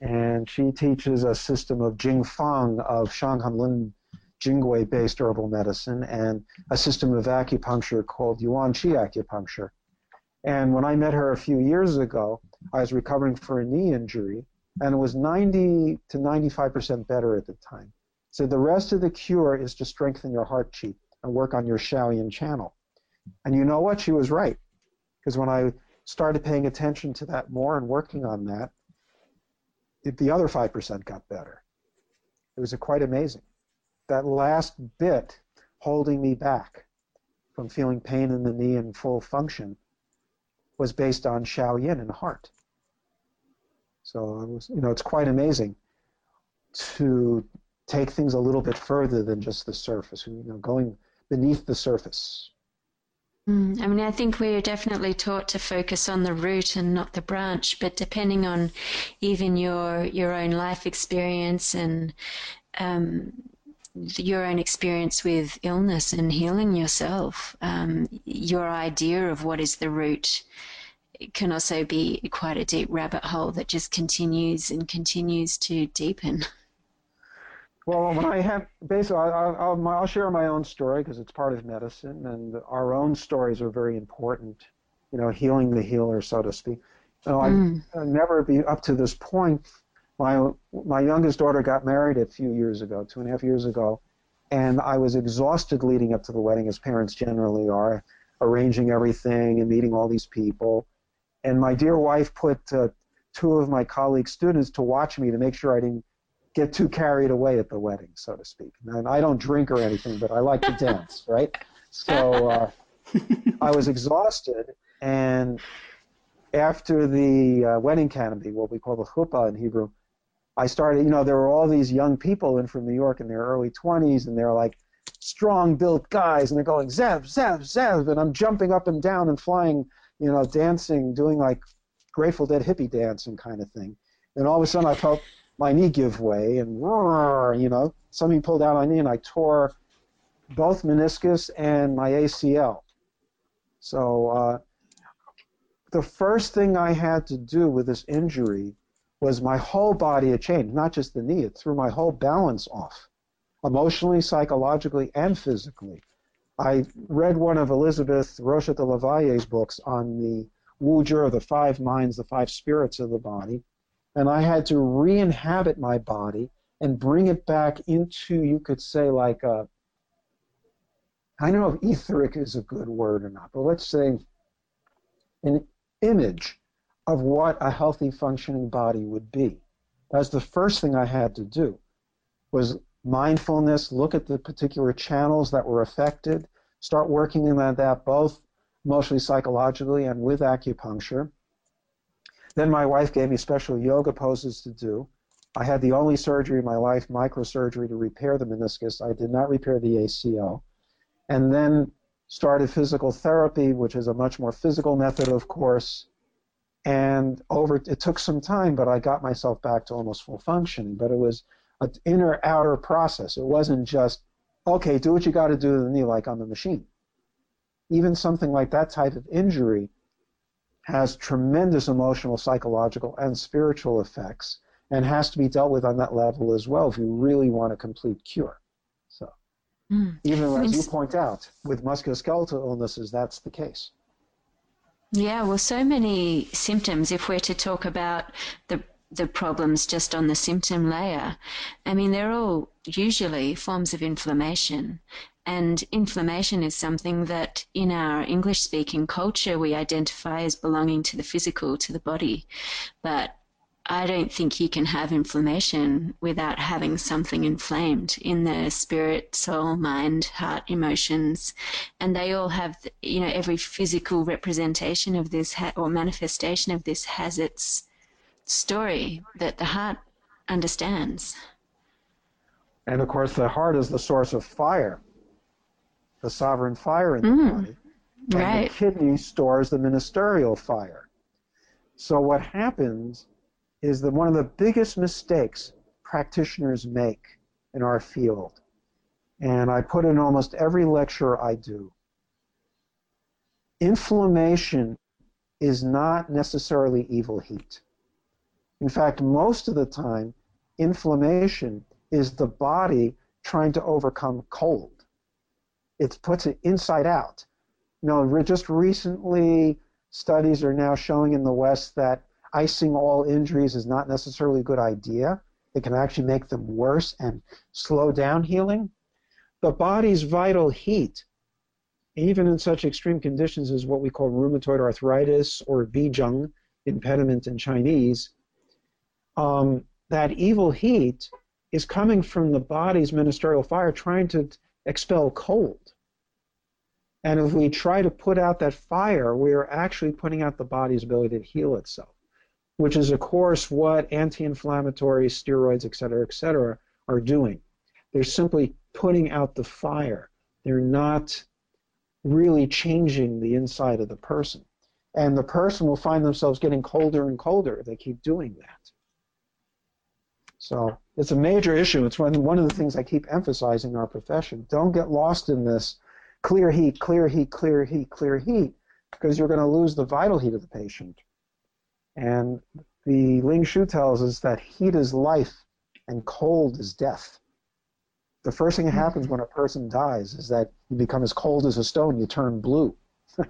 and she teaches a system of Jing Fang of Shanghan Lun Jingui based herbal medicine and a system of acupuncture called Yuan Qi acupuncture. And when I met her a few years ago, I was recovering for a knee injury and it was 90 to 95% better at the time. So the rest of the cure is to strengthen your heart qi and work on your Shaoyin channel. And you know what? She was right. Because when I started paying attention to that more and working on that, the other 5% got better. It was quite amazing. That last bit holding me back from feeling pain in the knee and full function was based on Shaoyin and heart. So it was, you know, it's quite amazing to take things a little bit further than just the surface, you know, going beneath the surface. Mm, I mean, I think we're definitely taught to focus on the root and not the branch, but depending on even your your own life experience and um, your own experience with illness and healing yourself, um, your idea of what is the root can also be quite a deep rabbit hole that just continues and continues to deepen. Well, when I have basically, I'll, I'll, I'll share my own story because it's part of medicine, and our own stories are very important. You know, healing the healer, so to speak. Know, mm. I never be up to this point. My my youngest daughter got married a few years ago, two and a half years ago, and I was exhausted leading up to the wedding, as parents generally are, arranging everything and meeting all these people. And my dear wife put uh, two of my colleague students to watch me to make sure I didn't get too carried away at the wedding, so to speak. And I don't drink or anything, but I like to dance, right? So uh, I was exhausted, and after the uh, wedding canopy, what we call the chuppah in Hebrew, I started, you know, there were all these young people in from New York in their early 20s, and they're like strong built guys, and they're going, Zev, Zev, Zev, and I'm jumping up and down and flying, you know, dancing, doing like Grateful Dead hippie dancing kind of thing. And all of a sudden I felt my knee give way and roar, you know, something pulled out my knee and I tore both meniscus and my ACL. So uh, the first thing I had to do with this injury was my whole body had changed, not just the knee. It threw my whole balance off, emotionally, psychologically, and physically. I read one of Elisabeth Rochat de la Vallée's books on the Wu Zhi, the five minds, the five spirits of the body, and I had to re-inhabit my body and bring it back into, you could say, like a, I don't know if etheric is a good word or not, but let's say an image of what a healthy functioning body would be. That's the first thing I had to do was mindfulness, look at the particular channels that were affected, start working on that both emotionally, psychologically, and with acupuncture. Then my wife gave me special yoga poses to do. I had the only surgery in my life, microsurgery, to repair the meniscus. I did not repair the ACL. And then started physical therapy, which is a much more physical method, of course. And over, it took some time, but I got myself back to almost full functioning. But it was an inner outer process. It wasn't just, okay, do what you got to do to the knee like on the machine. Even something like that type of injury has tremendous emotional, psychological, and spiritual effects and has to be dealt with on that level as well if you really want a complete cure. So, mm. even as you point out, with musculoskeletal illnesses, that's the case. Yeah, well, so many symptoms. If we're to talk about the the problems just on the symptom layer, I mean, they're all usually forms of inflammation. And inflammation is something that in our English speaking culture we identify as belonging to the physical, to the body. But I don't think you can have inflammation without having something inflamed in the spirit, soul, mind, heart, emotions. And they all have, you know, every physical representation of this ha- or manifestation of this has its story that the heart understands. And of course, the heart is the source of fire, the sovereign fire in the mm, body. And right. the kidney stores the ministerial fire. So what happens is that one of the biggest mistakes practitioners make in our field, and I put in almost every lecture I do, inflammation is not necessarily evil heat. In fact, most of the time, inflammation is the body trying to overcome cold. It puts it inside out. You know, just recently, studies are now showing in the West that icing all injuries is not necessarily a good idea. It can actually make them worse and slow down healing. The body's vital heat, even in such extreme conditions as what we call rheumatoid arthritis or Bizheng, impediment in Chinese, um, that evil heat is coming from the body's ministerial fire trying to expel cold. And if we try to put out that fire, we are actually putting out the body's ability to heal itself, which is, of course, what anti inflammatory steroids, et cetera, et cetera, are doing. They're simply putting out the fire. They're not really changing the inside of the person. And the person will find themselves getting colder and colder if they keep doing that. So it's a major issue. It's one, one of the things I keep emphasizing in our profession. Don't get lost in this clear heat, clear heat, clear heat, clear heat, because you're going to lose the vital heat of the patient. And the Ling Shu tells us that heat is life and cold is death. The first thing that happens when a person dies is that you become as cold as a stone, you turn blue.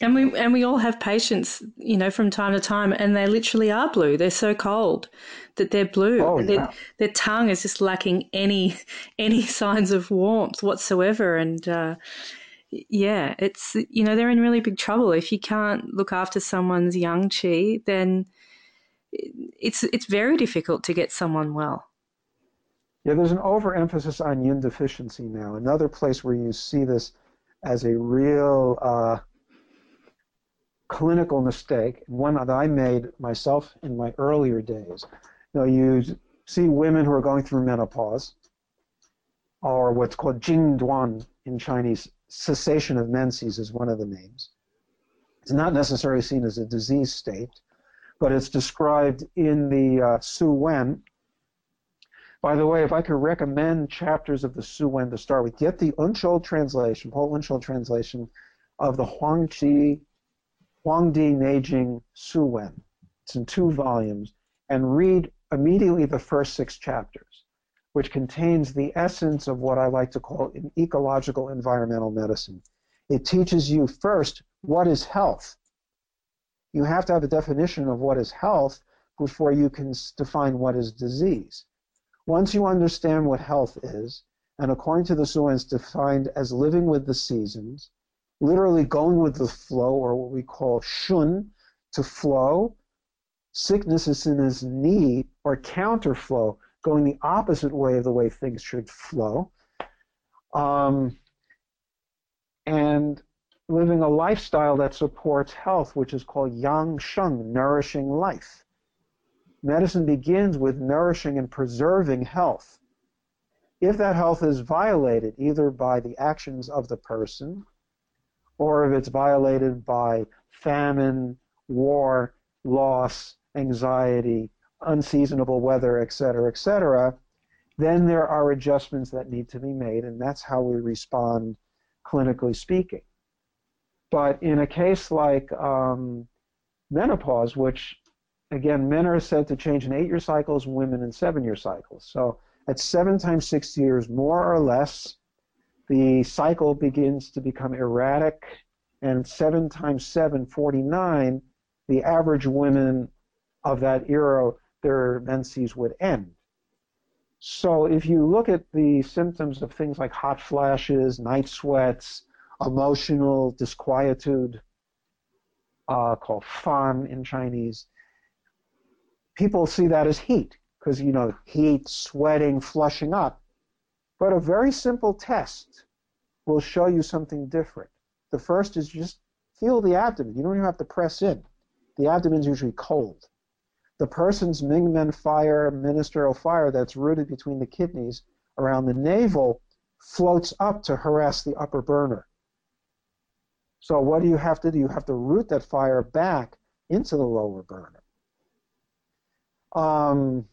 And we and we all have patients, you know, from time to time, and they literally are blue. They're so cold that they're blue. Oh, yeah. their, their tongue is just lacking any any signs of warmth whatsoever. And uh, yeah, it's you know they're in really big trouble if you can't look after someone's yang qi. Then it's it's very difficult to get someone well. Yeah, there's an overemphasis on yin deficiency now. Another place where you see this as a real uh, clinical mistake, one that I made myself in my earlier days. You know, you see women who are going through menopause, or what's called Jingduan in Chinese, cessation of menses is one of the names. It's not necessarily seen as a disease state, but it's described in the uh, Su Wen. By the way, if I could recommend chapters of the Su Wen to start with, get the Unschuld translation, Paul Unschuld translation of the Huangqi Huangdi Neijing Su Wen. It's in two volumes, and read immediately the first six chapters. Which contains the essence of what I like to call an ecological environmental medicine. It teaches you first what is health. You have to have a definition of what is health before you can define what is disease. Once you understand what health is, and according to the Su Wen, it's defined as living with the seasons, literally going with the flow, or what we call shun, to flow. Sickness is in his need, or counterflow, going the opposite way of the way things should flow. Um, and living a lifestyle that supports health, which is called yang sheng, nourishing life. Medicine begins with nourishing and preserving health. If that health is violated either by the actions of the person or if it's violated by famine, war, loss, anxiety, unseasonable weather, et cetera, et cetera, then there are adjustments that need to be made, and that's how we respond clinically speaking. But in a case like um, menopause, which again, men are said to change in eight year cycles, women in seven year cycles. So at seven times six years, more or less, the cycle begins to become erratic. And seven times seven, 49, the average women of that era, their menses would end. So if you look at the symptoms of things like hot flashes, night sweats, emotional disquietude, uh, called fan in Chinese, people see that as heat because, you know, heat, sweating, flushing up. But a very simple test will show you something different. The first is just feel the abdomen. You don't even have to press in. The abdomen is usually cold. The person's Mingmen fire, ministerial fire that's rooted between the kidneys around the navel floats up to harass the upper burner. So what do you have to do? You have to root that fire back into the lower burner. Um,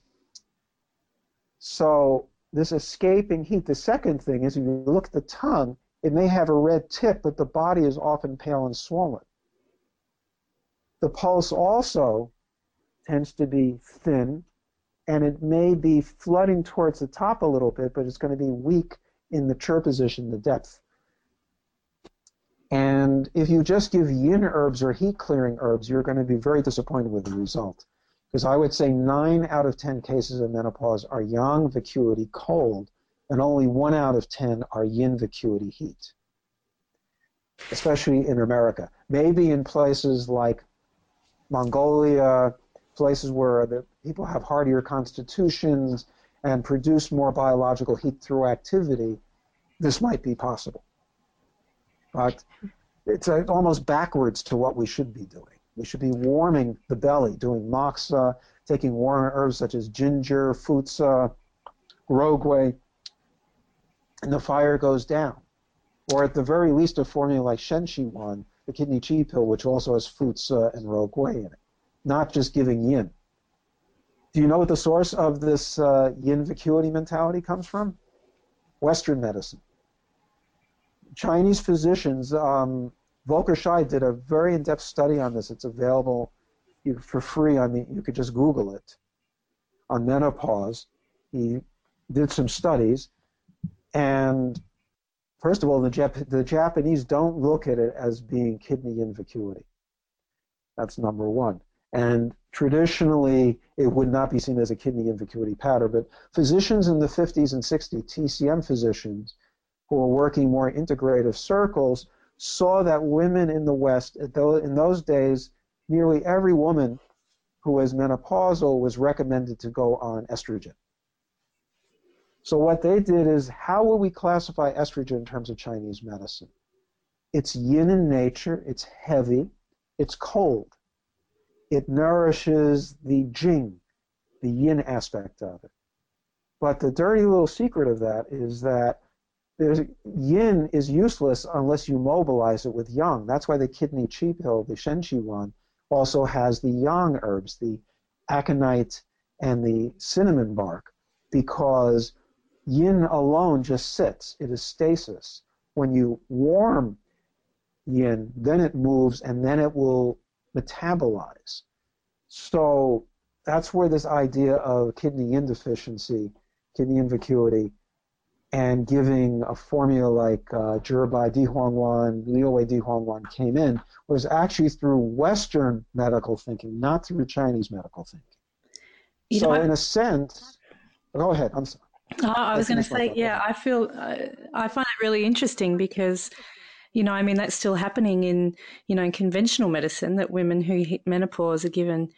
so this escaping heat. The second thing is if you look at the tongue, it may have a red tip, but the body is often pale and swollen. The pulse also tends to be thin, and it may be flooding towards the top a little bit, but it's going to be weak in the chi position, the depth. And if you just give yin herbs or heat clearing herbs, you're going to be very disappointed with the result. Because I would say nine out of 10 cases of menopause are yang vacuity cold, and only one out of 10 are yin vacuity heat, especially in America. Maybe in places like Mongolia, places where the people have hardier constitutions and produce more biological heat through activity, this might be possible. But it's almost backwards to what we should be doing. We should be warming the belly, doing moxa, taking warm herbs such as ginger, fuzi, rougui, and the fire goes down. Or at the very least, a formula like Shenqi Wan, the kidney chi pill, which also has fuzi and rougui in it, not just giving yin. Do you know what the source of this uh, yin vacuity mentality comes from? Western medicine. Chinese physicians, um, Volker Scheid did a very in-depth study on this. It's available for free on the, you could just Google it, on menopause. He did some studies, and first of all, the, Jap- the Japanese don't look at it as being kidney yin vacuity. That's number one. And traditionally, it would not be seen as a kidney yin vacuity pattern, but physicians in the 50s and 60s, TCM physicians, who were working more integrative circles, saw that women in the West, in those days, nearly every woman who was menopausal was recommended to go on estrogen. So what they did is, how will we classify estrogen in terms of Chinese medicine? It's yin in nature, it's heavy, it's cold. It nourishes the jing, the yin aspect of it. But the dirty little secret of that is that yin is useless unless you mobilize it with yang. That's why the kidney chi pill, the Shenqi Wan, also has the yang herbs, the aconite and the cinnamon bark, because yin alone just sits. It is stasis. When you warm yin, then it moves and then it will metabolize. So that's where this idea of kidney yin deficiency kidney yin vacuity, and giving a formula like uh, Zhibai Di Huangwan, Liu Wei Di Huangwan came in was actually through Western medical thinking, not through Chinese medical thinking. You so, know, in a sense, go ahead. I'm sorry. Oh, I was going to say, yeah, I feel uh, I find it really interesting because, you know, I mean that's still happening in you know in conventional medicine that women who hit menopause are given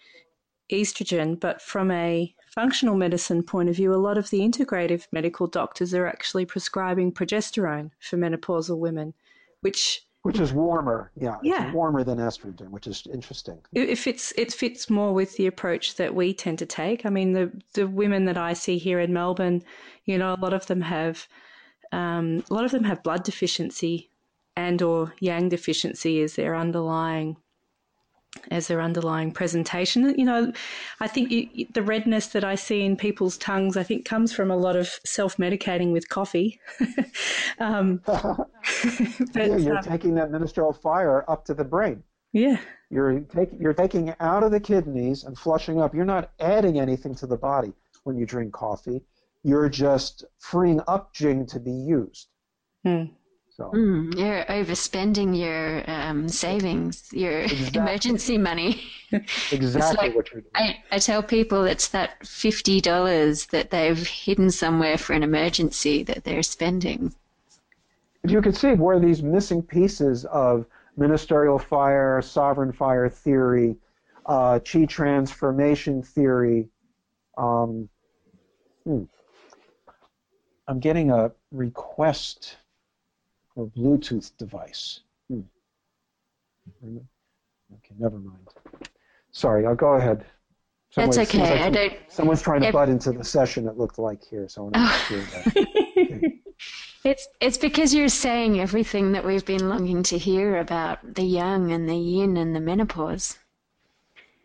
estrogen, but from a functional medicine point of view, a lot of the integrative medical doctors are actually prescribing progesterone for menopausal women, which which is warmer, yeah, yeah. warmer than estrogen, which is interesting. It fits it fits more with the approach that we tend to take. I mean, the the women that I see here in Melbourne, you know, a lot of them have um, a lot of them have blood deficiency and or yang deficiency as their underlying as their underlying presentation. You know, I think you, the redness that I see in people's tongues, I think, comes from a lot of self-medicating with coffee. um, but, yeah, you're um, taking that ministerial fire up to the brain. Yeah. You're taking you're taking it out of the kidneys and flushing up. You're not adding anything to the body when you drink coffee. You're just freeing up jing to be used. Hmm. So mm, you're overspending your um, savings, your exactly. emergency money. exactly like, what you're doing. I, I tell people it's that fifty dollars that they've hidden somewhere for an emergency that they're spending. You can see where these missing pieces of ministerial fire, sovereign fire theory, uh, chi transformation theory. Um, hmm. I'm getting a request or Bluetooth device. Hmm. Okay, never mind. Sorry, I'll go ahead. Someone, That's okay. I don't. Someone's trying to butt into the session. It looked like here, so I want to oh. that. It's it's because you're saying everything that we've been longing to hear about the yang and the yin and the menopause.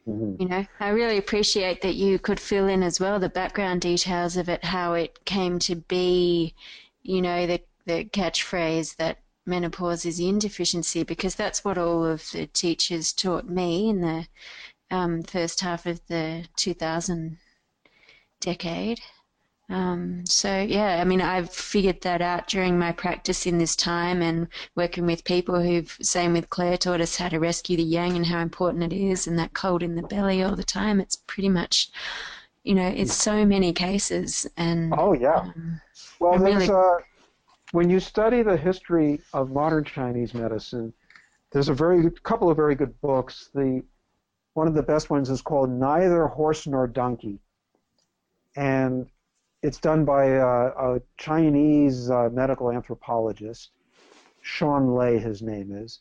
Mm-hmm. You know, I really appreciate that you could fill in as well the background details of it, how it came to be, you know, the the catchphrase that menopause is yin deficiency because that's what all of the teachers taught me in the um, first half of the 2000 decade. Um, so yeah, I mean, I've figured that out during my practice in this time and working with people who've, same with Claire, taught us how to rescue the yang and how important it is, and that cold in the belly all the time. It's pretty much, you know, it's so many cases. And oh yeah, um, well, I'm there's really, uh, when you study the history of modern Chinese medicine, there's a very couple of very good books. The one of the best ones is called Neither Horse Nor Donkey, and it's done by a, a Chinese uh, medical anthropologist, Sean Lei, his name is,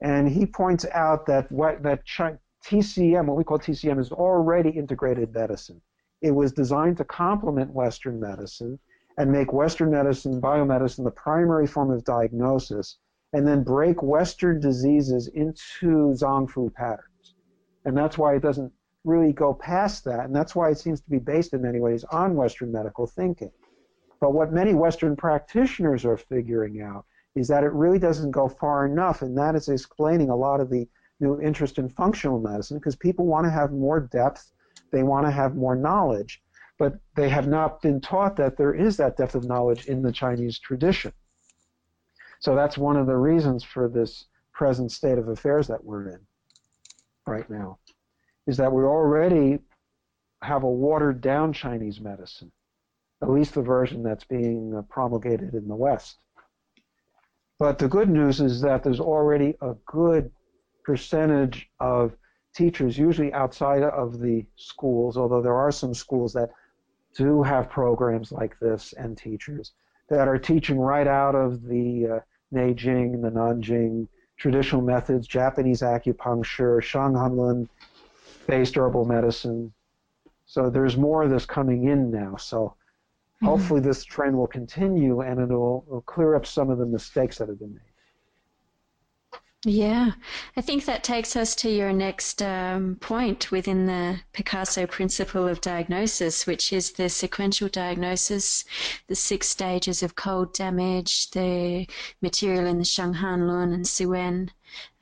and he points out that what that Chi- TCM, what we call TCM, is already integrated medicine. It was designed to complement Western medicine and make Western medicine, biomedicine, the primary form of diagnosis, and then break Western diseases into Zang Fu patterns. And that's why it doesn't really go past that, and that's why it seems to be based in many ways on Western medical thinking. But what many Western practitioners are figuring out is that it really doesn't go far enough, and that is explaining a lot of the new interest in functional medicine because people want to have more depth, they want to have more knowledge but they have not been taught that there is that depth of knowledge in the Chinese tradition. So that's one of the reasons for this present state of affairs that we're in right now, is that we already have a watered down Chinese medicine, at least the version that's being uh, promulgated in the West. But the good news is that there's already a good percentage of teachers, usually outside of the schools, although there are some schools that do have programs like this and teachers that are teaching right out of the uh, Neijing, the Nanjing traditional methods, Japanese acupuncture, Shanghan Lun based herbal medicine. So there's more of this coming in now. So mm-hmm. hopefully this trend will continue and it'll, it'll clear up some of the mistakes that have been made. Yeah, I think that takes us to your next um, point within the Picasso principle of diagnosis, which is the sequential diagnosis, the six stages of cold damage, the material in the Shanghan Lun and Su Wen.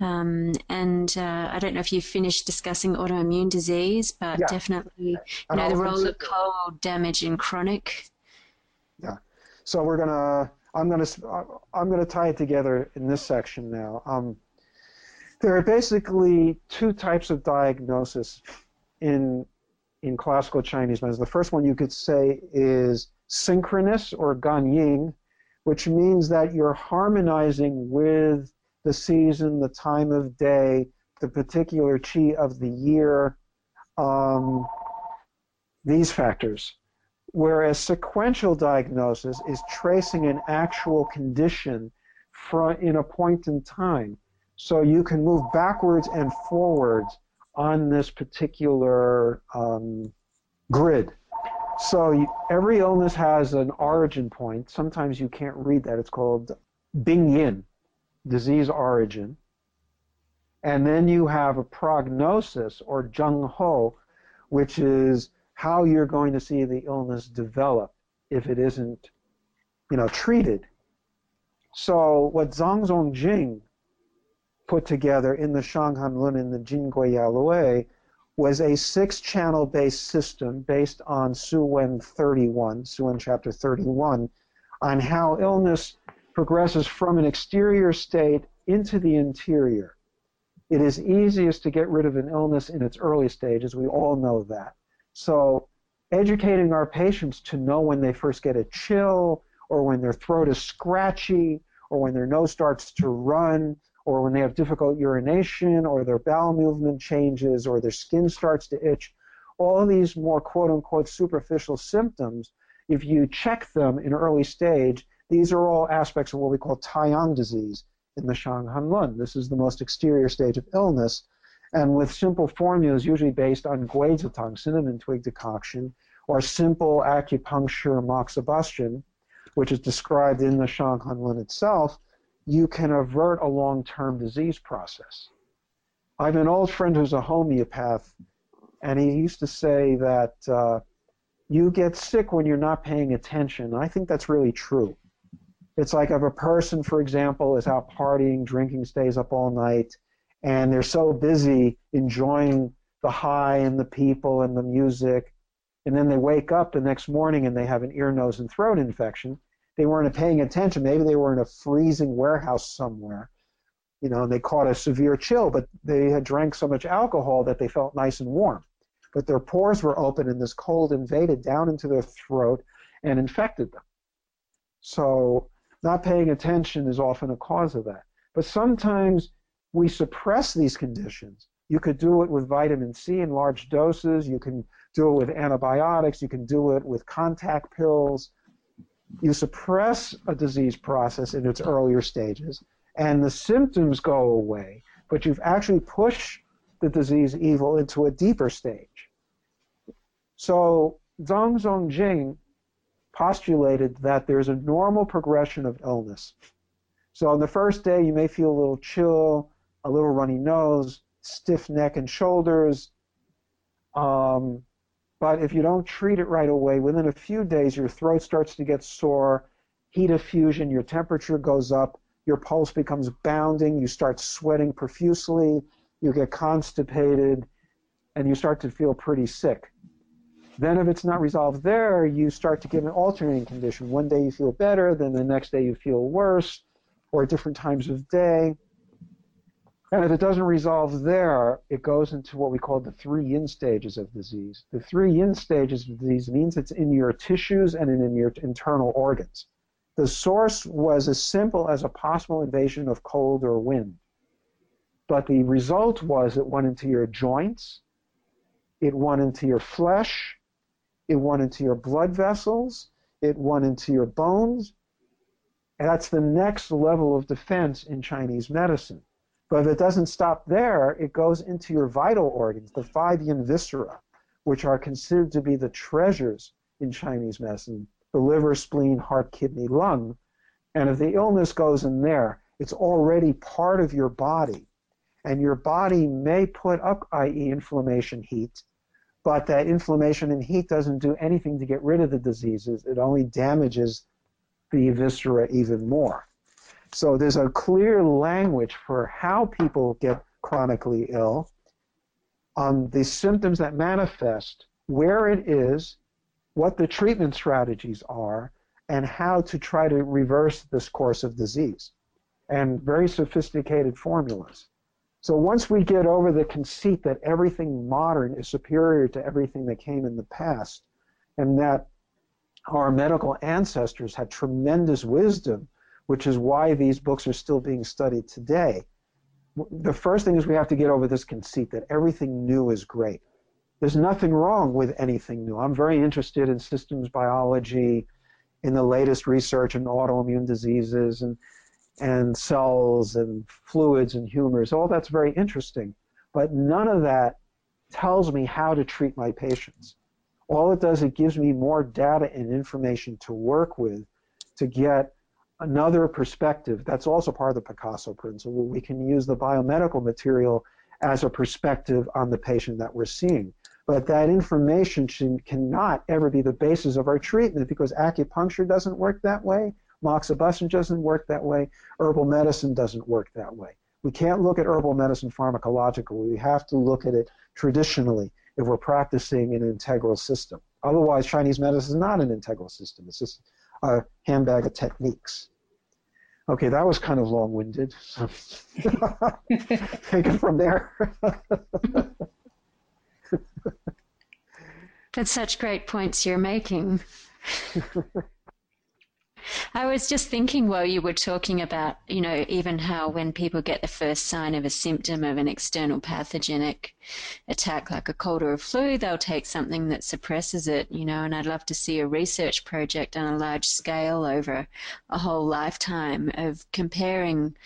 Um, and uh, I don't know if you've finished discussing autoimmune disease, but yeah. definitely, you know, the role of cold damage in chronic Yeah. So we're gonna. I'm gonna. I'm gonna tie it together in this section now. Um, there are basically two types of diagnosis in in classical Chinese medicine. The first one you could say is synchronous or ganying, which means that you're harmonizing with the season, the time of day, the particular chi of the year, um, these factors. Whereas sequential diagnosis is tracing an actual condition from, in a point in time. So you can move backwards and forwards on this particular um, grid. So you, every illness has an origin point. Sometimes you can't read that. It's called Bing Yin, disease origin. And then you have a prognosis or Zheng Ho, which is how you're going to see the illness develop if it isn't, you know, treated. So what Zhang Zhongjing put together in the Shanghan Lun and the Jingui Yaolue was a six-channel based system based on Su Wen 31, Su Wen chapter 31, on how illness progresses from an exterior state into the interior. It is easiest to get rid of an illness in its early stages. We all know that. So educating our patients to know when they first get a chill or when their throat is scratchy or when their nose starts to run or when they have difficult urination, or their bowel movement changes, or their skin starts to itch, all these more quote unquote superficial symptoms, if you check them in early stage, these are all aspects of what we call Taiyang disease in the Shanghan Lun. This is the most exterior stage of illness. And with simple formulas, usually based on guizhitang, cinnamon twig decoction, or simple acupuncture moxibustion, which is described in the Shanghan Lun itself, you can avert a long-term disease process. I have an old friend who's a homeopath, and he used to say that uh, you get sick when you're not paying attention. I think that's really true. It's like if a person, for example, is out partying, drinking, stays up all night, and they're so busy enjoying the high and the people and the music, and then they wake up the next morning and they have an ear, nose, and throat infection they weren't paying attention. Maybe they were in a freezing warehouse somewhere, you know, and they caught a severe chill, but they had drank so much alcohol that they felt nice and warm. But their pores were open and this cold invaded down into their throat and infected them. So not paying attention is often a cause of that. But sometimes we suppress these conditions. You could do it with vitamin C in large doses. You can do it with antibiotics. You can do it with Contac pills you suppress a disease process in its earlier stages, and the symptoms go away, but you've actually pushed the disease evil into a deeper stage. So Zhang Zhongjing postulated that there's a normal progression of illness. So on the first day, you may feel a little chill, a little runny nose, stiff neck and shoulders, um, but if you don't treat it right away, within a few days, your throat starts to get sore, heat effusion, your temperature goes up, your pulse becomes bounding, you start sweating profusely, you get constipated, and you start to feel pretty sick. Then, if it's not resolved there, you start to get an alternating condition. One day you feel better, then the next day you feel worse, or at different times of day. And if it doesn't resolve there, it goes into what we call the three yin stages of disease. The three yin stages of disease means it's in your tissues and in your internal organs. The source was as simple as a possible invasion of cold or wind. But the result was it went into your joints, it went into your flesh, it went into your blood vessels, it went into your bones. And that's the next level of defense in Chinese medicine. But if it doesn't stop there, it goes into your vital organs, the five yin viscera, which are considered to be the treasures in Chinese medicine the liver, spleen, heart, kidney, lung. And if the illness goes in there, it's already part of your body. And your body may put up, i.e., inflammation, heat, but that inflammation and heat doesn't do anything to get rid of the diseases. It only damages the viscera even more. So there's a clear language for how people get chronically ill, on the symptoms that manifest, where it is, what the treatment strategies are, and how to try to reverse this course of disease, and very sophisticated formulas. So once we get over the conceit that everything modern is superior to everything that came in the past, and that our medical ancestors had tremendous wisdom, which is why these books are still being studied today. The first thing is we have to get over this conceit that everything new is great. There's nothing wrong with anything new. I'm very interested in systems biology, in the latest research in autoimmune diseases and and cells and fluids and humors. All that's very interesting, but none of that tells me how to treat my patients. All it does, it gives me more data and information to work with to get another perspective. That's also part of the Picasso principle. We can use the biomedical material as a perspective on the patient that we're seeing. But that information should, cannot ever be the basis of our treatment because acupuncture doesn't work that way, moxibustion doesn't work that way, herbal medicine doesn't work that way. We can't look at herbal medicine pharmacologically. We have to look at it traditionally if we're practicing an integral system. Otherwise, Chinese medicine is not an integral system. It's just a handbag of techniques. Okay, that was kind of long-winded. So take it from there. That's such great points you're making. I was just thinking while you were talking about, you know, even how when people get the first sign of a symptom of an external pathogenic attack like a cold or a flu, they'll take something that suppresses it, you know, and I'd love to see a research project on a large scale over a whole lifetime of comparing,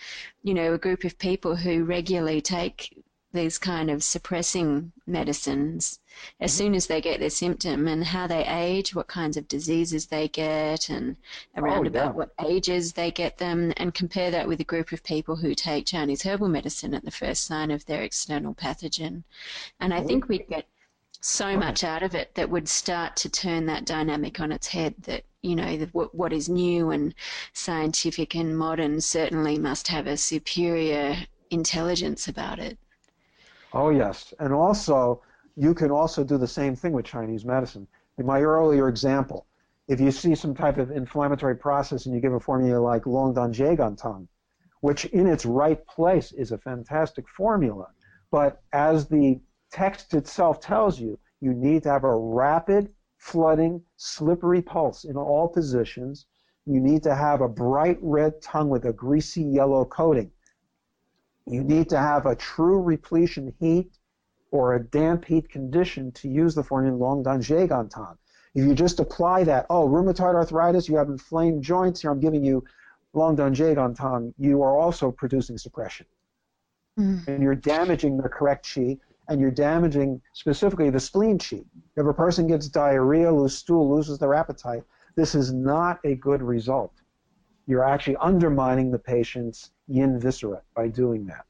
you know, a group of people who regularly take these kind of suppressing medicines as soon as they get their symptom and how they age, what kinds of diseases they get, and around oh, about yeah. what ages they get them, and compare that with a group of people who take Chinese herbal medicine at the first sign of their external pathogen. And I oh. think we'd get so much out of it that would start to turn that dynamic on its head that you know the, what, what is new and scientific and modern certainly must have a superior intelligence about it Oh, yes. And also, you can also do the same thing with Chinese medicine. In my earlier example, if you see some type of inflammatory process and you give a formula like Long Dan Longdan Tang, which in its right place is a fantastic formula, but as the text itself tells you, you need to have a rapid, flooding, slippery pulse in all positions. You need to have a bright red tongue with a greasy yellow coating. You need to have a true repletion heat or a damp heat condition to use the formula Longdan Xiegantang. If you just apply that, oh, rheumatoid arthritis, you have inflamed joints, here I'm giving you Longdan Xiegantang, you are also producing suppression. Mm. And you're damaging the correct qi, and you're damaging specifically the spleen qi. If a person gets diarrhea, loses stool, loses their appetite, this is not a good result. You're actually undermining the patient's yin viscera by doing that.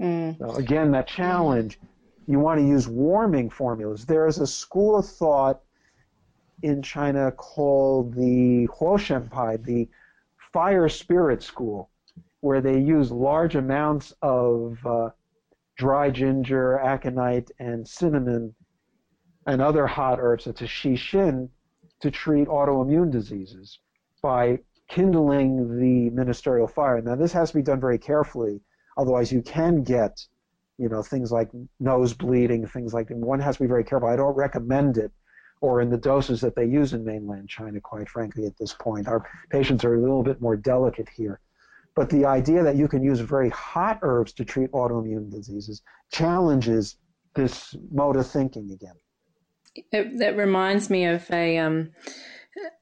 Mm. So again, that challenge, you want to use warming formulas. There is a school of thought in China called the Huoshenpai, the fire spirit school, where they use large amounts of uh, dry ginger, aconite, and cinnamon and other hot herbs such as xixin to treat autoimmune diseases by kindling the ministerial fire. Now, this has to be done very carefully, otherwise, you can get, you know, things like nose bleeding, things like that. One has to be very careful. I don't recommend it, or in the doses that they use in mainland China, quite frankly, at this point. Our patients are a little bit more delicate here. But the idea that you can use very hot herbs to treat autoimmune diseases challenges this mode of thinking again. It, that reminds me of a um,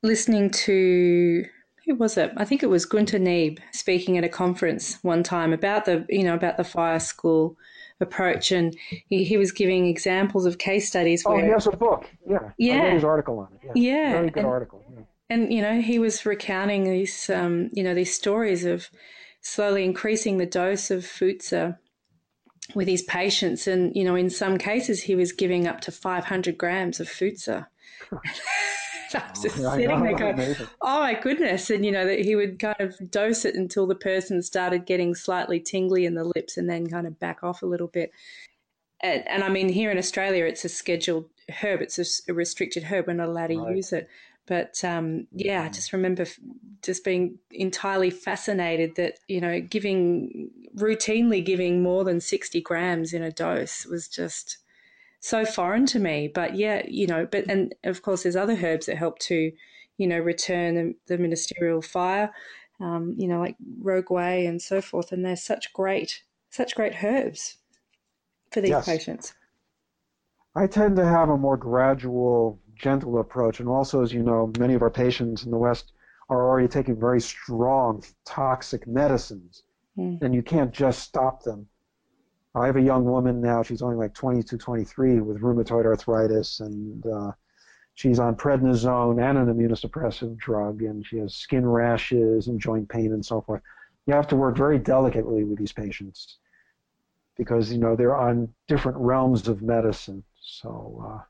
listening to who was it? I think it was Gunter Neeb speaking at a conference one time about the you know about the fire school approach, and he, he was giving examples of case studies. Oh, where, he has a book. Yeah, yeah, I read his article on it. Yeah, yeah. very good and, article. Yeah. And you know, he was recounting these um, you know these stories of slowly increasing the dose of fuzi with his patients, and you know, in some cases, he was giving up to 500 grams of fuzi. I was just oh, sitting there going, oh my goodness. And, you know, that he would kind of dose it until the person started getting slightly tingly in the lips and then kind of back off a little bit. and, and, I mean, here in Australia, it's a scheduled herb. It's a, a restricted herb. We're not allowed to right. use it. But um, yeah, I mm. just remember just being entirely fascinated that you know giving routinely giving more than sixty grams in a dose was just so foreign to me. But yeah, you know, but and of course, there's other herbs that help to you know return the, the ministerial fire. Um, you know, like rougui and so forth, and they're such great, such great herbs for these yes. patients. I tend to have a more gradual gentle approach. And also, as you know, many of our patients in the West are already taking very strong toxic medicines, mm. and you can't just stop them. I have a young woman now, she's only like 22, 23, with rheumatoid arthritis, and uh, she's on prednisone and an immunosuppressive drug, and she has skin rashes and joint pain and so forth. You have to work very delicately with these patients because, you know, they're on different realms of medicine. So, uh,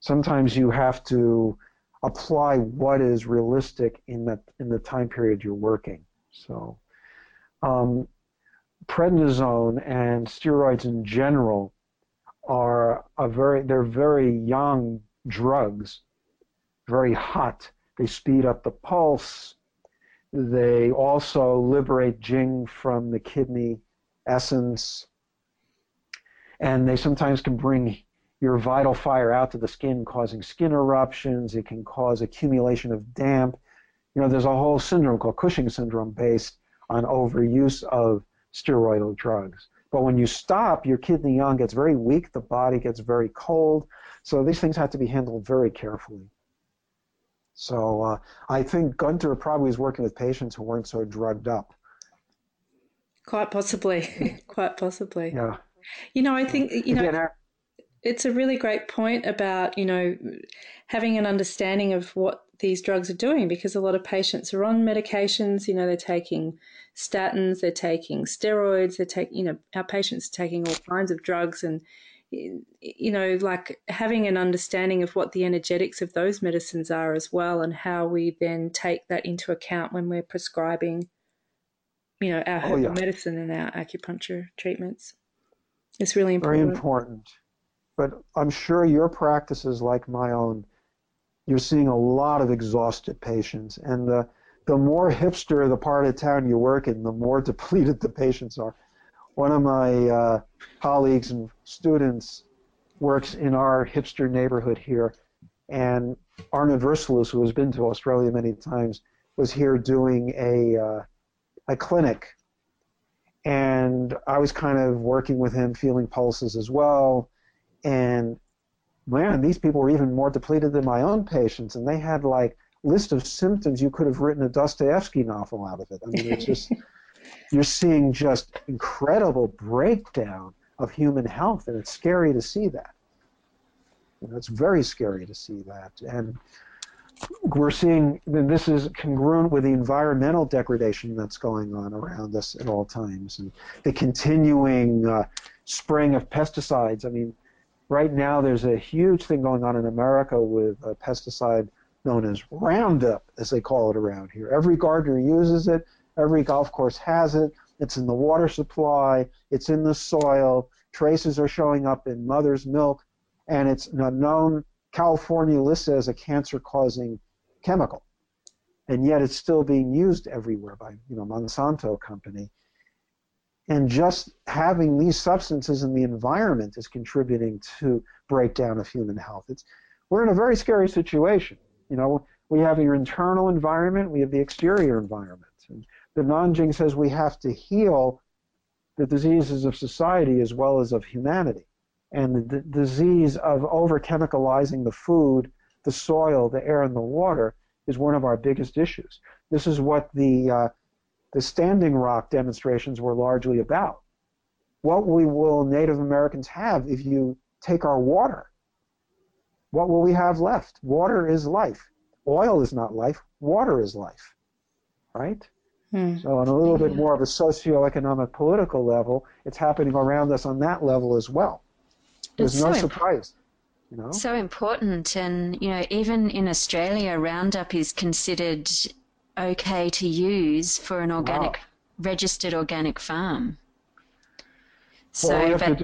sometimes you have to apply what is realistic in the in the time period you're working. So, um, prednisone and steroids in general are a very they're very yang drugs, very hot. They speed up the pulse. They also liberate Jing from the kidney essence, and they sometimes can bring your vital fire out to the skin, causing skin eruptions. It can cause accumulation of damp. You know, there's a whole syndrome called Cushing syndrome based on overuse of steroidal drugs. But when you stop, your kidney yang gets very weak, the body gets very cold. So these things have to be handled very carefully. So uh, I think Gunter probably is working with patients who weren't so drugged up. Quite possibly. Quite possibly. Yeah. You know, I think, you know. Again, it's a really great point about, you know, having an understanding of what these drugs are doing because a lot of patients are on medications, you know, they're taking statins, they're taking steroids, they're taking, you know, our patients are taking all kinds of drugs and you know, like having an understanding of what the energetics of those medicines are as well, and how we then take that into account when we're prescribing, you know, our oh, herbal yeah. medicine and our acupuncture treatments. It's really important. Very important. But I'm sure your practice is like my own. You're seeing a lot of exhausted patients, and the the more hipster the part of town you work in, the more depleted the patients are. One of my uh, colleagues and students works in our hipster neighborhood here, and Arnaud Versluys, who has been to Australia many times, was here doing a uh, a clinic, and I was kind of working with him, feeling pulses as well, and man, these people were even more depleted than my own patients, and they had like list of symptoms you could have written a Dostoevsky novel out of it. I mean, it's just you're seeing just incredible breakdown of human health, and it's scary to see that. You know, it's very scary to see that, and we're seeing this is congruent with the environmental degradation that's going on around us at all times, and the continuing uh, spraying of pesticides. I mean, right now there's a huge thing going on in America with a pesticide known as Roundup, as they call it around here. Every gardener uses it. Every golf course has it. It's in the water supply. It's in the soil. Traces are showing up in mother's milk, and it's known. California lists it as a cancer-causing chemical, and yet it's still being used everywhere by you know Monsanto company. And just having these substances in the environment is contributing to breakdown of human health. It's, we're in a very scary situation. You know, we have your internal environment, we have the exterior environment. And the Nanjing says we have to heal the diseases of society as well as of humanity. And the d- disease of over chemicalizing the food, the soil, the air, and the water is one of our biggest issues. This is what the uh, the Standing Rock demonstrations were largely about. What will Native Americans have if you take our water? What will we have left? Water is life. Oil is not life. Water is life. Right? Hmm. So, on a little bit more of a socio-economic political level, it's happening around us on that level as well. There's it's no so surprise. You know? So important, and you know, even in Australia, Roundup is considered okay to use for an organic, wow. registered organic farm. So, well, but,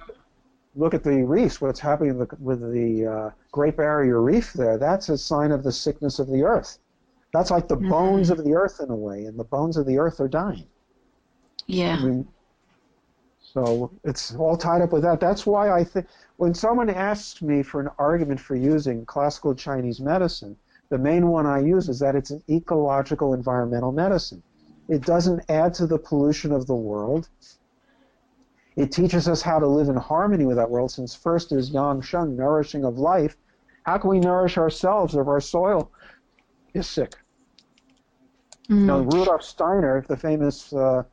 look at the reefs, what's happening with the uh, Great Barrier Reef there, that's a sign of the sickness of the earth. That's like the mm-hmm. bones of the earth in a way, and the bones of the earth are dying. Yeah. I mean, so it's all tied up with that. That's why I think when someone asks me for an argument for using classical Chinese medicine, the main one I use is that it's an ecological environmental medicine. It doesn't add to the pollution of the world. It teaches us how to live in harmony with that world, since first is yang sheng, nourishing of life. How can we nourish ourselves if our soil is sick? Mm. Now, Rudolf Steiner, the famous uh,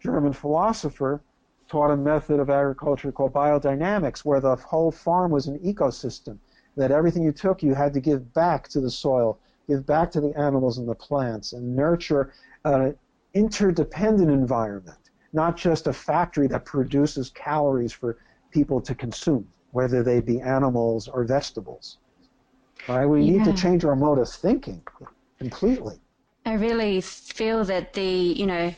German philosopher, taught a method of agriculture called biodynamics, where the whole farm was an ecosystem. That everything you took, you had to give back to the soil, give back to the animals and the plants, and nurture an interdependent environment not just a factory that produces calories for people to consume, whether they be animals or vegetables. Right? We yeah. need to change our mode of thinking completely. I really feel that the, you know,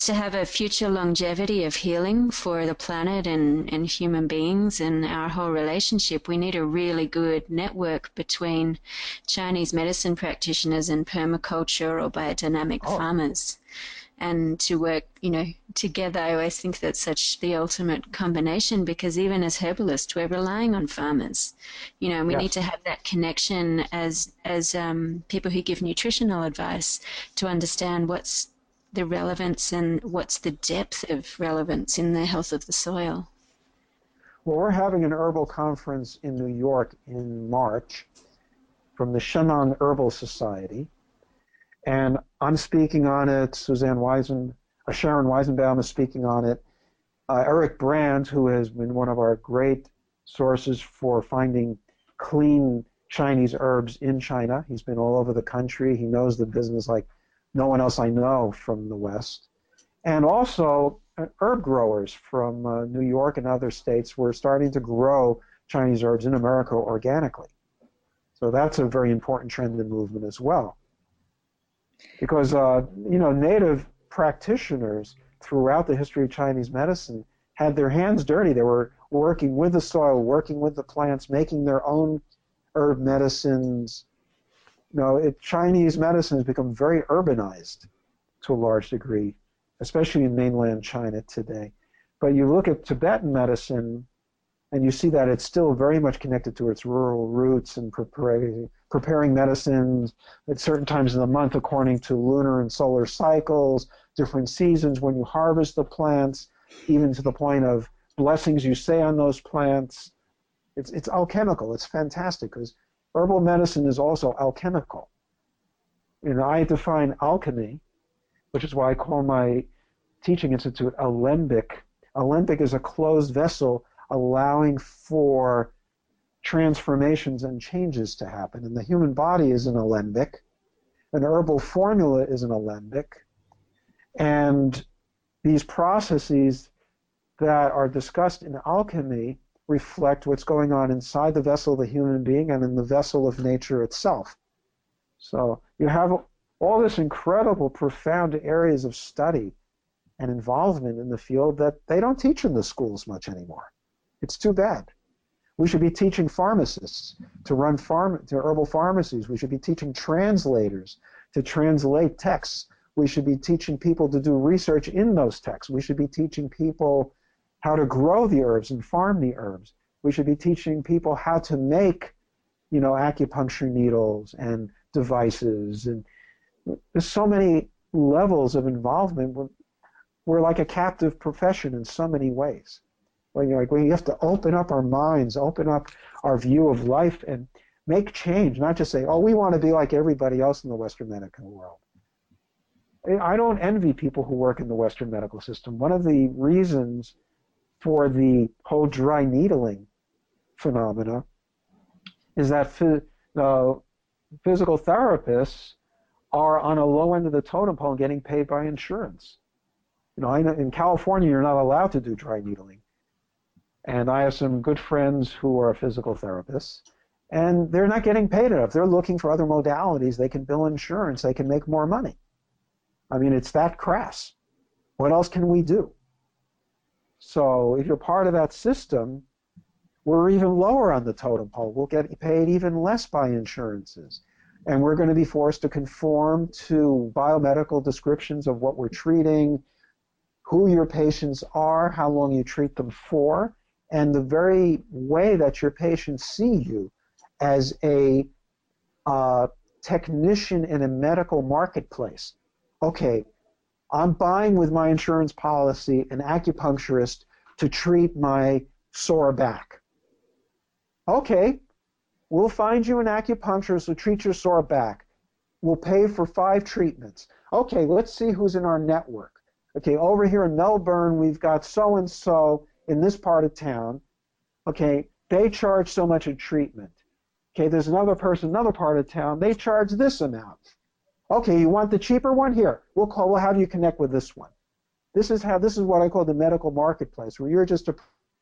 to have a future longevity of healing for the planet and, and human beings and our whole relationship, we need a really good network between Chinese medicine practitioners and permaculture or biodynamic oh. farmers and to work, you know, together. I always think that's such the ultimate combination because even as herbalists, we're relying on farmers, you know, and we yes. need to have that connection as as um, people who give nutritional advice to understand what's the relevance and what's the depth of relevance in the health of the soil. Well, we're having an herbal conference in New York in March from the Shennan Herbal Society and I'm speaking on it. Suzanne Weisen, uh, Sharon Weizenbaum is speaking on it. Uh, Eric Brand, who has been one of our great sources for finding clean Chinese herbs in China. He's been all over the country. He knows the business like no one else I know from the West. And also, uh, herb growers from uh, New York and other states were starting to grow Chinese herbs in America organically. So that's a very important trend and movement as well because uh, you know native practitioners throughout the history of Chinese medicine had their hands dirty. They were working with the soil, working with the plants, making their own herb medicines. You know, it, Chinese medicine has become very urbanized to a large degree, especially in mainland China today. But you look at Tibetan medicine, and you see that it's still very much connected to its rural roots and preparing, preparing medicines at certain times of the month according to lunar and solar cycles, different seasons when you harvest the plants, even to the point of blessings you say on those plants. It's, it's alchemical. It's fantastic because herbal medicine is also alchemical. Know, I define alchemy, which is why I call my teaching institute alembic. Alembic is a closed vessel allowing for transformations and changes to happen. And the human body is an alembic, an herbal formula is an alembic, and these processes that are discussed in alchemy reflect what's going on inside the vessel of the human being and in the vessel of nature itself. So you have all this incredible, profound areas of study and involvement in the field that they don't teach in the schools much anymore. It's too bad. We should be teaching pharmacists to run farm to herbal pharmacies. We should be teaching translators to translate texts. We should be teaching people to do research in those texts. We should be teaching people how to grow the herbs and farm the herbs. We should be teaching people how to make, you know, acupuncture needles and devices. And there's so many levels of involvement. We're, we're like a captive profession in so many ways. Well, you know, like we have to open up our minds, open up our view of life, and make change. Not just say, "Oh, we want to be like everybody else in the Western medical world." I don't envy people who work in the Western medical system. One of the reasons for the whole dry needling phenomena is that uh, physical therapists are on a low end of the totem pole getting paid by insurance. You know, in California, you're not allowed to do dry needling. And I have some good friends who are physical therapists, and they're not getting paid enough. They're looking for other modalities. They can bill insurance. They can make more money. I mean, it's that crass. What else can we do? So if you're part of that system, we're even lower on the totem pole. We'll get paid even less by insurances. And we're going to be forced to conform to biomedical descriptions of what we're treating, who your patients are, how long you treat them for, and the very way that your patients see you as a uh, technician in a medical marketplace. Okay, I'm buying with my insurance policy an acupuncturist to treat my sore back. Okay, we'll find you an acupuncturist to treat your sore back. We'll pay for five treatments. Okay, let's see who's in our network. Okay, over here in Melbourne, we've got so and so in this part of town. Okay, they charge so much a treatment. Okay, there's another person, another part of town. They charge this amount. Okay, you want the cheaper one? Here, we'll call. We'll have you connect with this one. This is how. This is what I call the medical marketplace, where you're just a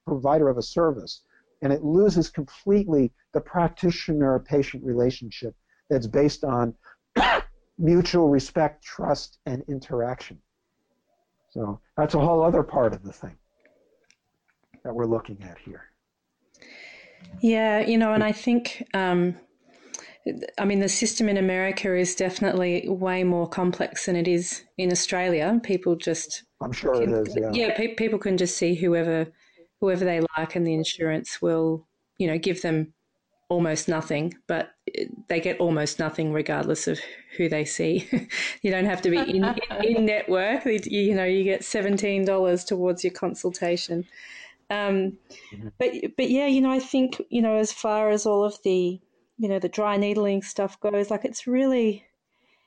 provider of a service, and it loses completely the practitioner-patient relationship that's based on mutual respect, trust, and interaction. So that's a whole other part of the thing that we're looking at here. Yeah, you know, and I think, um, I mean, the system in America is definitely way more complex than it is in Australia. People just, I'm sure can, it is. Yeah, yeah pe- people can just see whoever, whoever they like, and the insurance will, you know, give them almost nothing, but they get almost nothing regardless of who they see. you don't have to be in, in network. You know, you get seventeen dollars towards your consultation. Um, mm-hmm. But but yeah, you know, I think you know, as far as all of the you know the dry needling stuff goes, like it's really,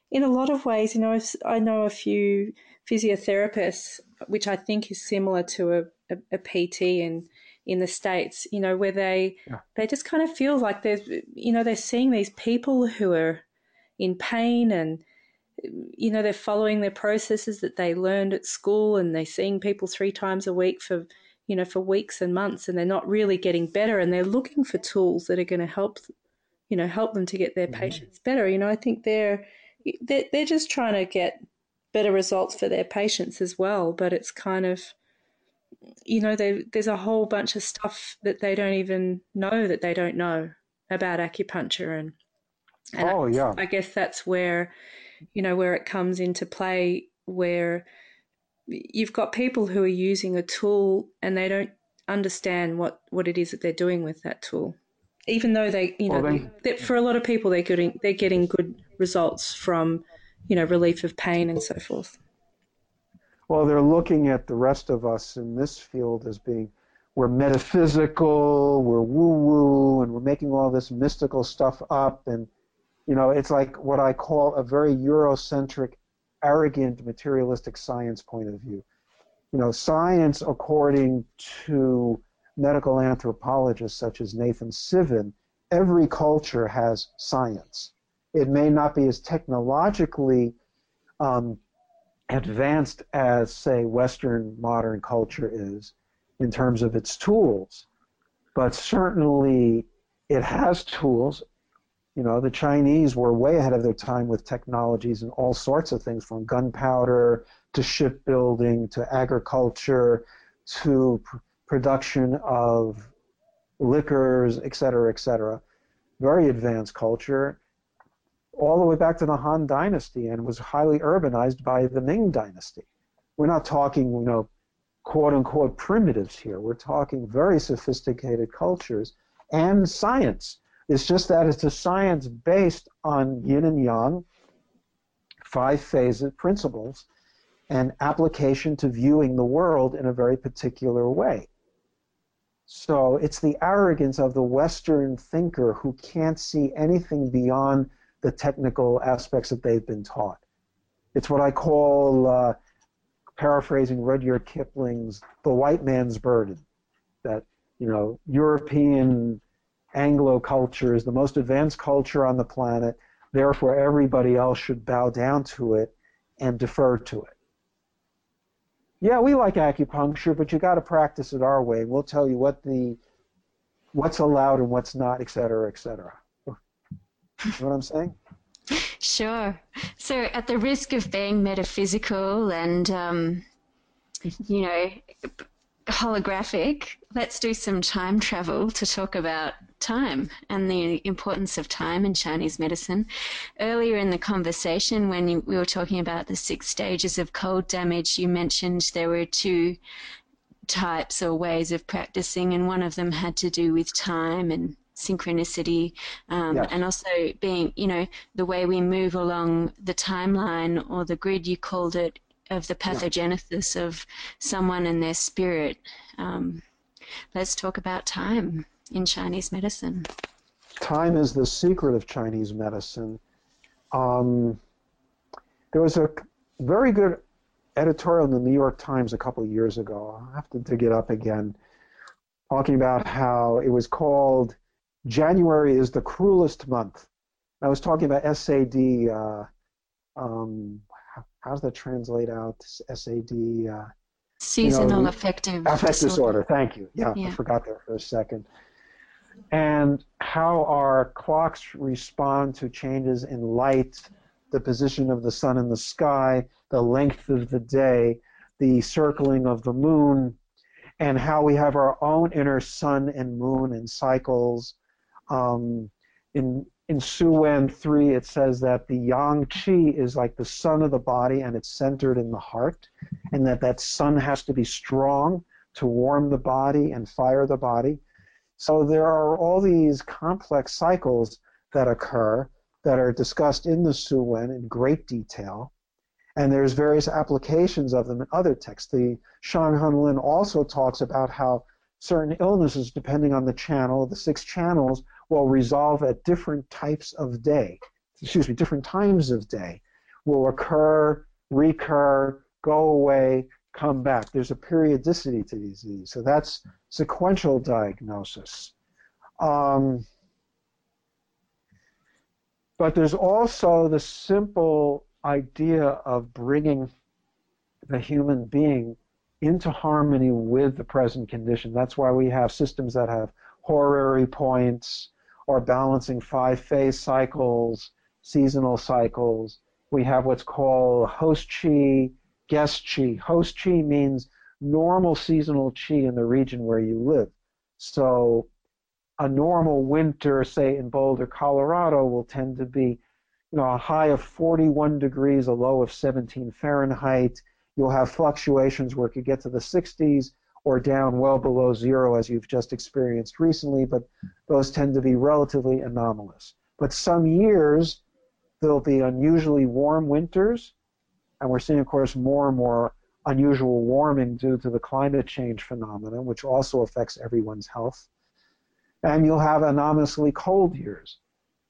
in a lot of ways, you know, I know a few physiotherapists, which I think is similar to a, a, a PT in in the states, you know, where they yeah. they just kind of feel like they're you know they're seeing these people who are in pain and you know they're following their processes that they learned at school and they're seeing people three times a week for you know, for weeks and months and they're not really getting better and they're looking for tools that are going to help, you know, help them to get their patients better. You know, I think they're, they're, they're just trying to get better results for their patients as well. But it's kind of, you know, there's a whole bunch of stuff that they don't even know that they don't know about acupuncture and, and oh I, yeah i guess that's where you know where it comes into play where you've got people who are using a tool and they don't understand what, what it is that they're doing with that tool. Even though they, you know, well, they, for a lot of people, they're getting they're getting good results from, you know, relief of pain and so forth. Well, they're looking at the rest of us in this field as being we're metaphysical, we're woo-woo, and we're making all this mystical stuff up, and you know, it's like what I call a very Eurocentric arrogant materialistic science point of view. You know, science, according to medical anthropologists such as Nathan Sivin, every culture has science. It may not be as technologically um, advanced as, say, Western modern culture is in terms of its tools, but certainly it has tools you know, the Chinese were way ahead of their time with technologies and all sorts of things from gunpowder to shipbuilding to agriculture to production of liquors, et cetera, et cetera. Very advanced culture, all the way back to the Han Dynasty, and was highly urbanized by the Ming Dynasty. We're not talking, you know, quote unquote primitives here. We're talking very sophisticated cultures and science it's just that it's a science based on yin and yang, five phases, principles, and application to viewing the world in a very particular way. So it's the arrogance of the Western thinker who can't see anything beyond the technical aspects that they've been taught. It's what I call, uh, paraphrasing Rudyard Kipling's "The White Man's Burden," that you know European Anglo culture is the most advanced culture on the planet. Therefore, everybody else should bow down to it and defer to it. Yeah, we like acupuncture, but you got to practice it our way. We'll tell you what the what's allowed and what's not, et cetera, et cetera. You know what I'm saying? Sure. So, at the risk of being metaphysical and, um, you know, holographic, let's do some time travel to talk about time and the importance of time in Chinese medicine. Earlier in the conversation, when you, we were talking about the six stages of cold damage, you mentioned there were two types or ways of practicing, and one of them had to do with time and synchronicity um, yes. and also being you know the way we move along the timeline or the grid you called it of the pathogenesis yeah. of someone and their spirit um, let's talk about time in chinese medicine time is the secret of chinese medicine um, there was a very good editorial in the new york times a couple of years ago i have to dig it up again talking about how it was called January is the cruelest month. I was talking about SAD. Uh, um, how, does that translate out? SAD. Uh, Seasonal you know, affective, affective disorder. disorder. Thank you. Yeah, yeah, I forgot that for a second. And how our clocks respond to changes in light, the position of the sun in the sky, the length of the day, the circling of the moon, and how we have our own inner sun and moon and cycles um, in in Su Wen 3, it says that the yang qi is like the sun of the body and it's centered in the heart, and that that sun has to be strong to warm the body and fire the body. So there are all these complex cycles that occur that are discussed in the Su Wen in great detail. And there's various applications of them in other texts. The Shanghan Lun also talks about how certain illnesses, depending on the channel, the six channels, will resolve at different types of day, excuse me, different times of day, will occur, recur, go away, come back. There's a periodicity to disease. So that's sequential diagnosis. Um, but there's also the simple idea of bringing the human being into harmony with the present condition. That's why we have systems that have horary points, or balancing five phase cycles, seasonal cycles. We have what's called host chi, guest chi. Host chi means normal seasonal chi in the region where you live. So a normal winter, say in Boulder, Colorado, will tend to be you know, a high of 41 degrees, a low of 17 Fahrenheit. You'll have fluctuations where it could get to the 60s or down well below zero as you've just experienced recently, but those tend to be relatively anomalous. But some years, there'll be unusually warm winters, and we're seeing, of course, more and more unusual warming due to the climate change phenomenon, which also affects everyone's health. And you'll have anomalously cold years.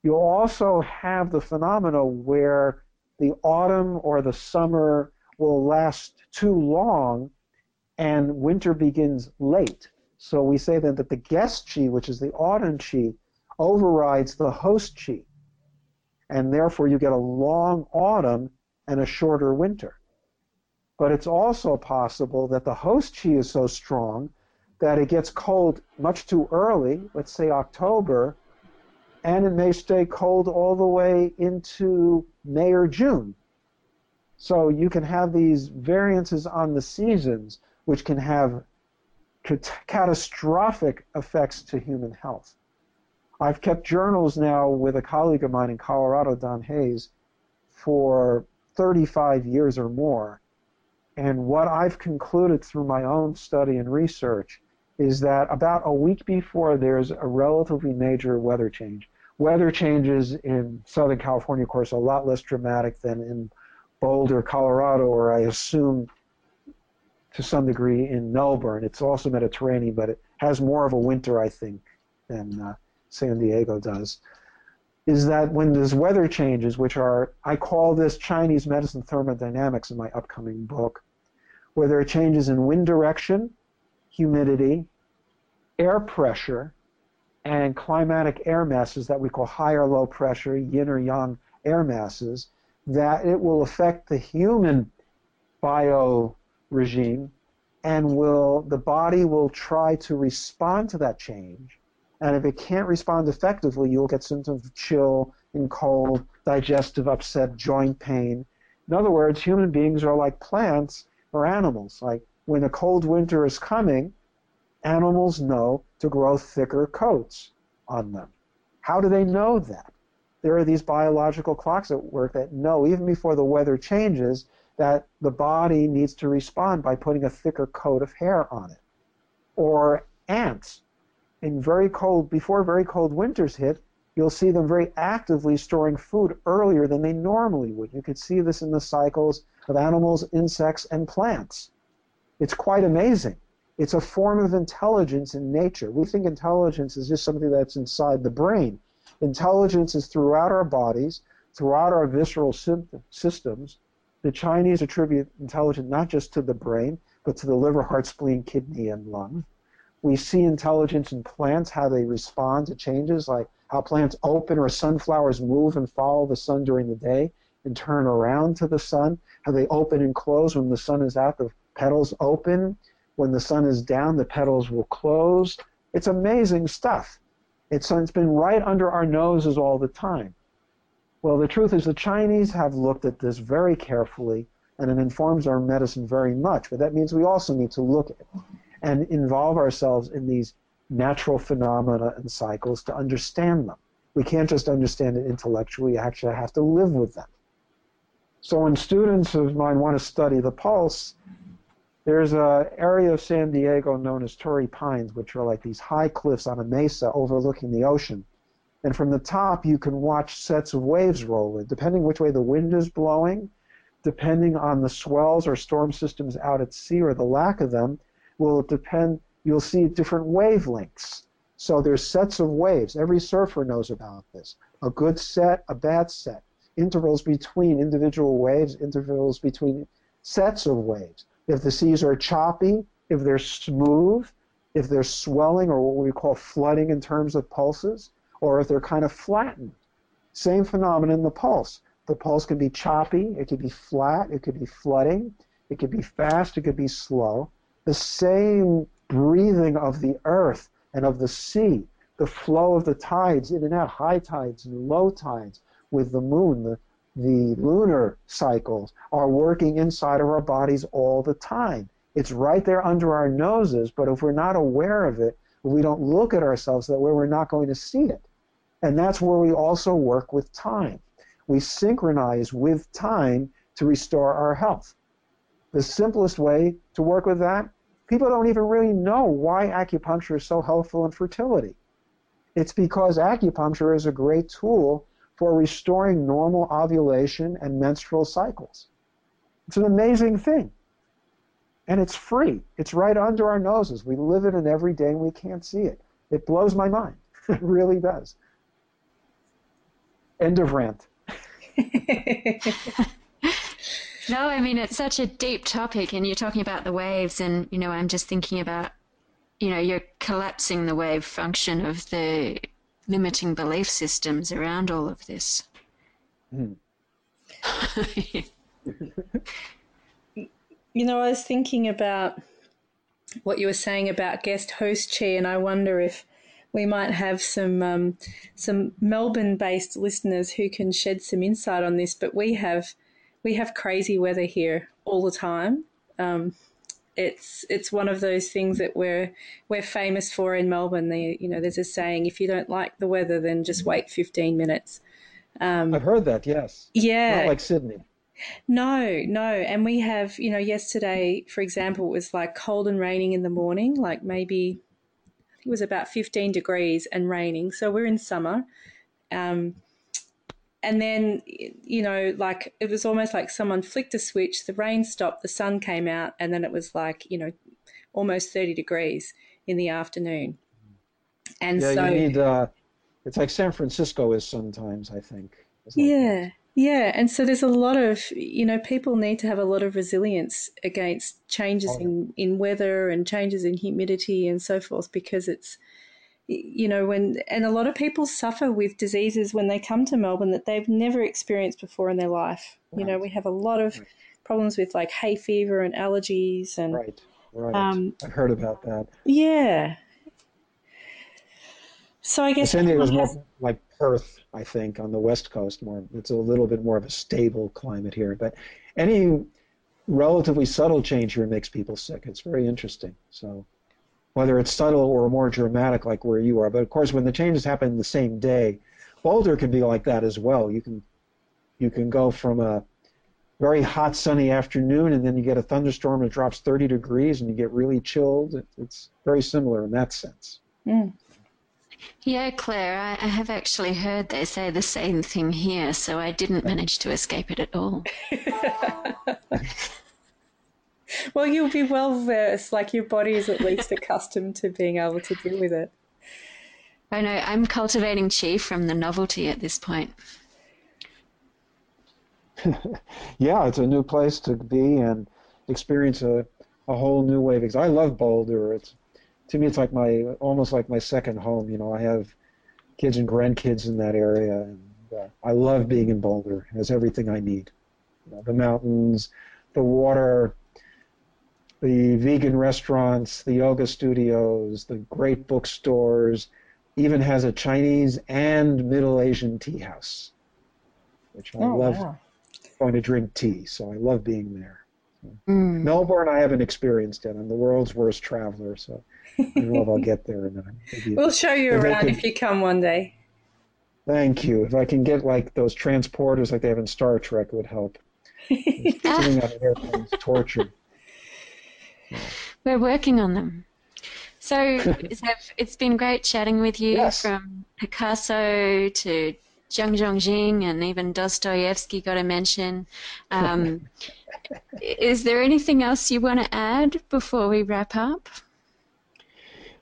You'll also have the phenomena where the autumn or the summer will last too long and winter begins late. So we say then that the guest chi, which is the autumn chi, overrides the host chi. And therefore you get a long autumn and a shorter winter. But it's also possible that the host chi is so strong that it gets cold much too early, let's say October, and it may stay cold all the way into May or June. So you can have these variances on the seasons which can have catastrophic effects to human health. I've kept journals now with a colleague of mine in Colorado, Don Hayes, for 35 years or more. And what I've concluded through my own study and research is that about a week before there's a relatively major weather change, weather changes in Southern California, of course, a lot less dramatic than in Boulder, Colorado, or I assume to some degree in Melbourne. It's also Mediterranean, but it has more of a winter, I think, than uh, San Diego does. Is that when there's weather changes, which are, I call this Chinese medicine thermodynamics in my upcoming book, where there are changes in wind direction, humidity, air pressure, and climatic air masses that we call high or low pressure, yin or yang air masses, that it will affect the human bio regime and will the body will try to respond to that change and if it can't respond effectively you'll get symptoms of chill and cold digestive upset joint pain in other words human beings are like plants or animals like when a cold winter is coming, animals know to grow thicker coats on them. How do they know that? There are these biological clocks at work that know, even before the weather changes, that the body needs to respond by putting a thicker coat of hair on it. Or ants, in very cold, before very cold winters hit, you'll see them very actively storing food earlier than they normally would. You could see this in the cycles of animals, insects, and plants. It's quite amazing. It's a form of intelligence in nature. We think intelligence is just something that's inside the brain. Intelligence is throughout our bodies, throughout our visceral systems. The Chinese attribute intelligence not just to the brain, but to the liver, heart, spleen, kidney, and lung. We see intelligence in plants, how they respond to changes, like how plants open or sunflowers move and follow the sun during the day and turn around to the sun, how they open and close when the sun is out, the petals open. When the sun is down, the petals will close. It's amazing stuff. It's, it's been right under our noses all the time. Well, the truth is the Chinese have looked at this very carefully, and it informs our medicine very much. But that means we also need to look at and involve ourselves in these natural phenomena and cycles to understand them. We can't just understand it intellectually, you actually have to live with them. So when students of mine want to study the pulse, there's an area of San Diego known as Torrey Pines, which are like these high cliffs on a mesa overlooking the ocean. And from the top, you can watch sets of waves roll in, depending which way the wind is blowing, depending on the swells or storm systems out at sea or the lack of them, will depend. You'll see different wavelengths. So there's sets of waves. Every surfer knows about this. A good set, a bad set. Intervals between individual waves, intervals between sets of waves. If the seas are choppy, if they're smooth, if they're swelling or what we call flooding in terms of pulses, or if they're kind of flattened. Same phenomenon in the pulse. The pulse can be choppy, it could be flat, it could be flooding, it could be fast, it could be slow. The same breathing of the earth and of the sea, the flow of the tides in and out, high tides and low tides with the moon, the the lunar cycles are working inside of our bodies all the time. It's right there under our noses, but if we're not aware of it, we don't look at ourselves that way, we're not going to see it. And that's where we also work with time. We synchronize with time to restore our health. The simplest way to work with that, people don't even really know why acupuncture is so helpful in fertility. It's because acupuncture is a great tool for restoring normal ovulation and menstrual cycles. It's an amazing thing. And it's free. It's right under our noses. We live it in every day and we can't see it. It blows my mind. it really does. End of rant. no, I mean, it's such a deep topic, and you're talking about the waves, and, you know, I'm just thinking about, you know, you're collapsing the wave function of the limiting belief systems around all of this. Mm. you know, I was thinking about what you were saying about guest host chair, and I wonder if we might have some um, some Melbourne-based listeners who can shed some insight on this. But we have we have crazy weather here all the time. Um, it's it's one of those things that we're we're famous for in Melbourne. The, you know, there's a saying: if you don't like the weather, then just wait 15 minutes. Um, I've heard that. Yes. Yeah. Not like Sydney. No, no. And we have, you know, yesterday, for example, it was like cold and raining in the morning, like maybe it was about 15 degrees and raining. So we're in summer. Um, and then you know like it was almost like someone flicked a switch the rain stopped the sun came out and then it was like you know almost 30 degrees in the afternoon and yeah, so you need uh, it's like san francisco is sometimes i think yeah yeah and so there's a lot of you know people need to have a lot of resilience against changes oh. in in weather and changes in humidity and so forth because it's you know, when, and a lot of people suffer with diseases when they come to Melbourne that they've never experienced before in their life. Right. You know, we have a lot of problems with like hay fever and allergies and. Right, right. Um, I heard about that. Yeah. So I guess. San Diego is more like Perth, I think, on the west coast. More, it's a little bit more of a stable climate here. But any relatively subtle change here makes people sick. It's very interesting. So whether it's subtle or more dramatic, like where you are, but of course, when the changes happen the same day, Boulder can be like that as well. You can you can go from a very hot sunny afternoon and then you get a thunderstorm that drops 30 degrees and you get really chilled. It's very similar in that sense. Mm. Yeah, Claire, I, I, have actually heard they say the same thing here, so I didn't manage to escape it at all. well, you'll be well versed, like your body is at least accustomed to being able to deal with it. I know, I'm cultivating chi from the novelty at this point. yeah, it's a new place to be and experience a, a whole new way. Because I love Boulder. It's to me, it's like my almost like my second home. You know, I have kids and grandkids in that area, and uh, I love being in Boulder. It has everything I need. You know, the mountains, the water, the vegan restaurants, the yoga studios, the great bookstores. Even has a Chinese and Middle Asian tea house, which I oh, love. Wow going to drink tea, so I love being there. Mm. Melbourne, I haven't experienced yet. I'm the world's worst traveler, so I don't know if I'll get there. And then we'll show you if around could, if you come one day. Thank you. If I can get like those transporters like they have in Star Trek, it would help. Sitting on an airplane is torture. We're working on them. So it's been great chatting with you yes. from Picasso to Zhang Zhongjing and even Dostoevsky got a mention. Um, is there anything else you want to add before we wrap up?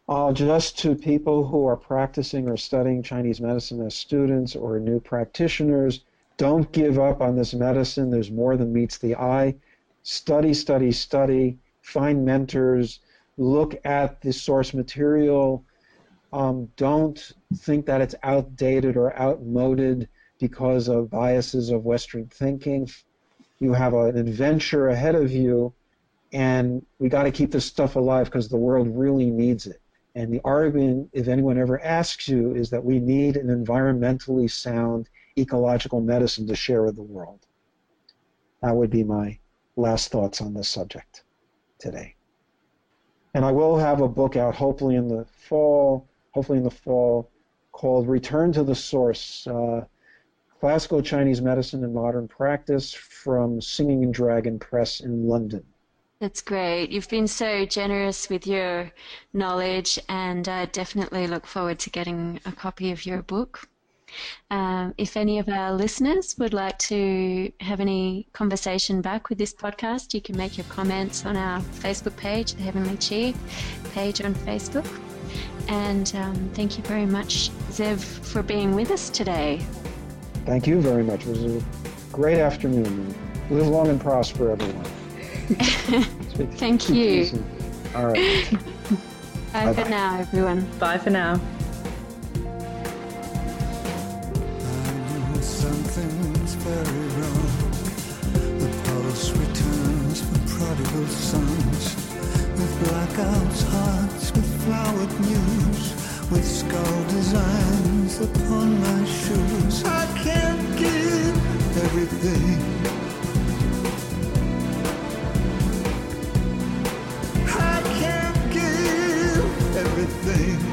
Uh, just to people who are practicing or studying Chinese medicine as students or new practitioners, don't give up on this medicine. There's more than meets the eye. Study, study, study. Find mentors. Look at the source material um, don't think that it's outdated or outmoded because of biases of Western thinking. You have an adventure ahead of you, and we got to keep this stuff alive because the world really needs it. And the argument, if anyone ever asks you, is that we need an environmentally sound ecological medicine to share with the world. That would be my last thoughts on this subject today. And I will have a book out hopefully in the fall hopefully in the fall, called Return to the Source uh, Classical Chinese Medicine and Modern Practice from Singing and Dragon Press in London. That's great. You've been so generous with your knowledge, and I definitely look forward to getting a copy of your book. Um, if any of our listeners would like to have any conversation back with this podcast, you can make your comments on our Facebook page, the Heavenly Chi page on Facebook. And um, thank you very much, Zev, for being with us today. Thank you very much. It was a great afternoon. Live long and prosper, everyone. thank you. All right. Bye Bye-bye. for now, everyone. Bye for now. something's very wrong. The pulse returns from prodigal sons with blackouts, hearts with flowered news, with skull designs upon my shoes. I can't give everything. I can't give everything.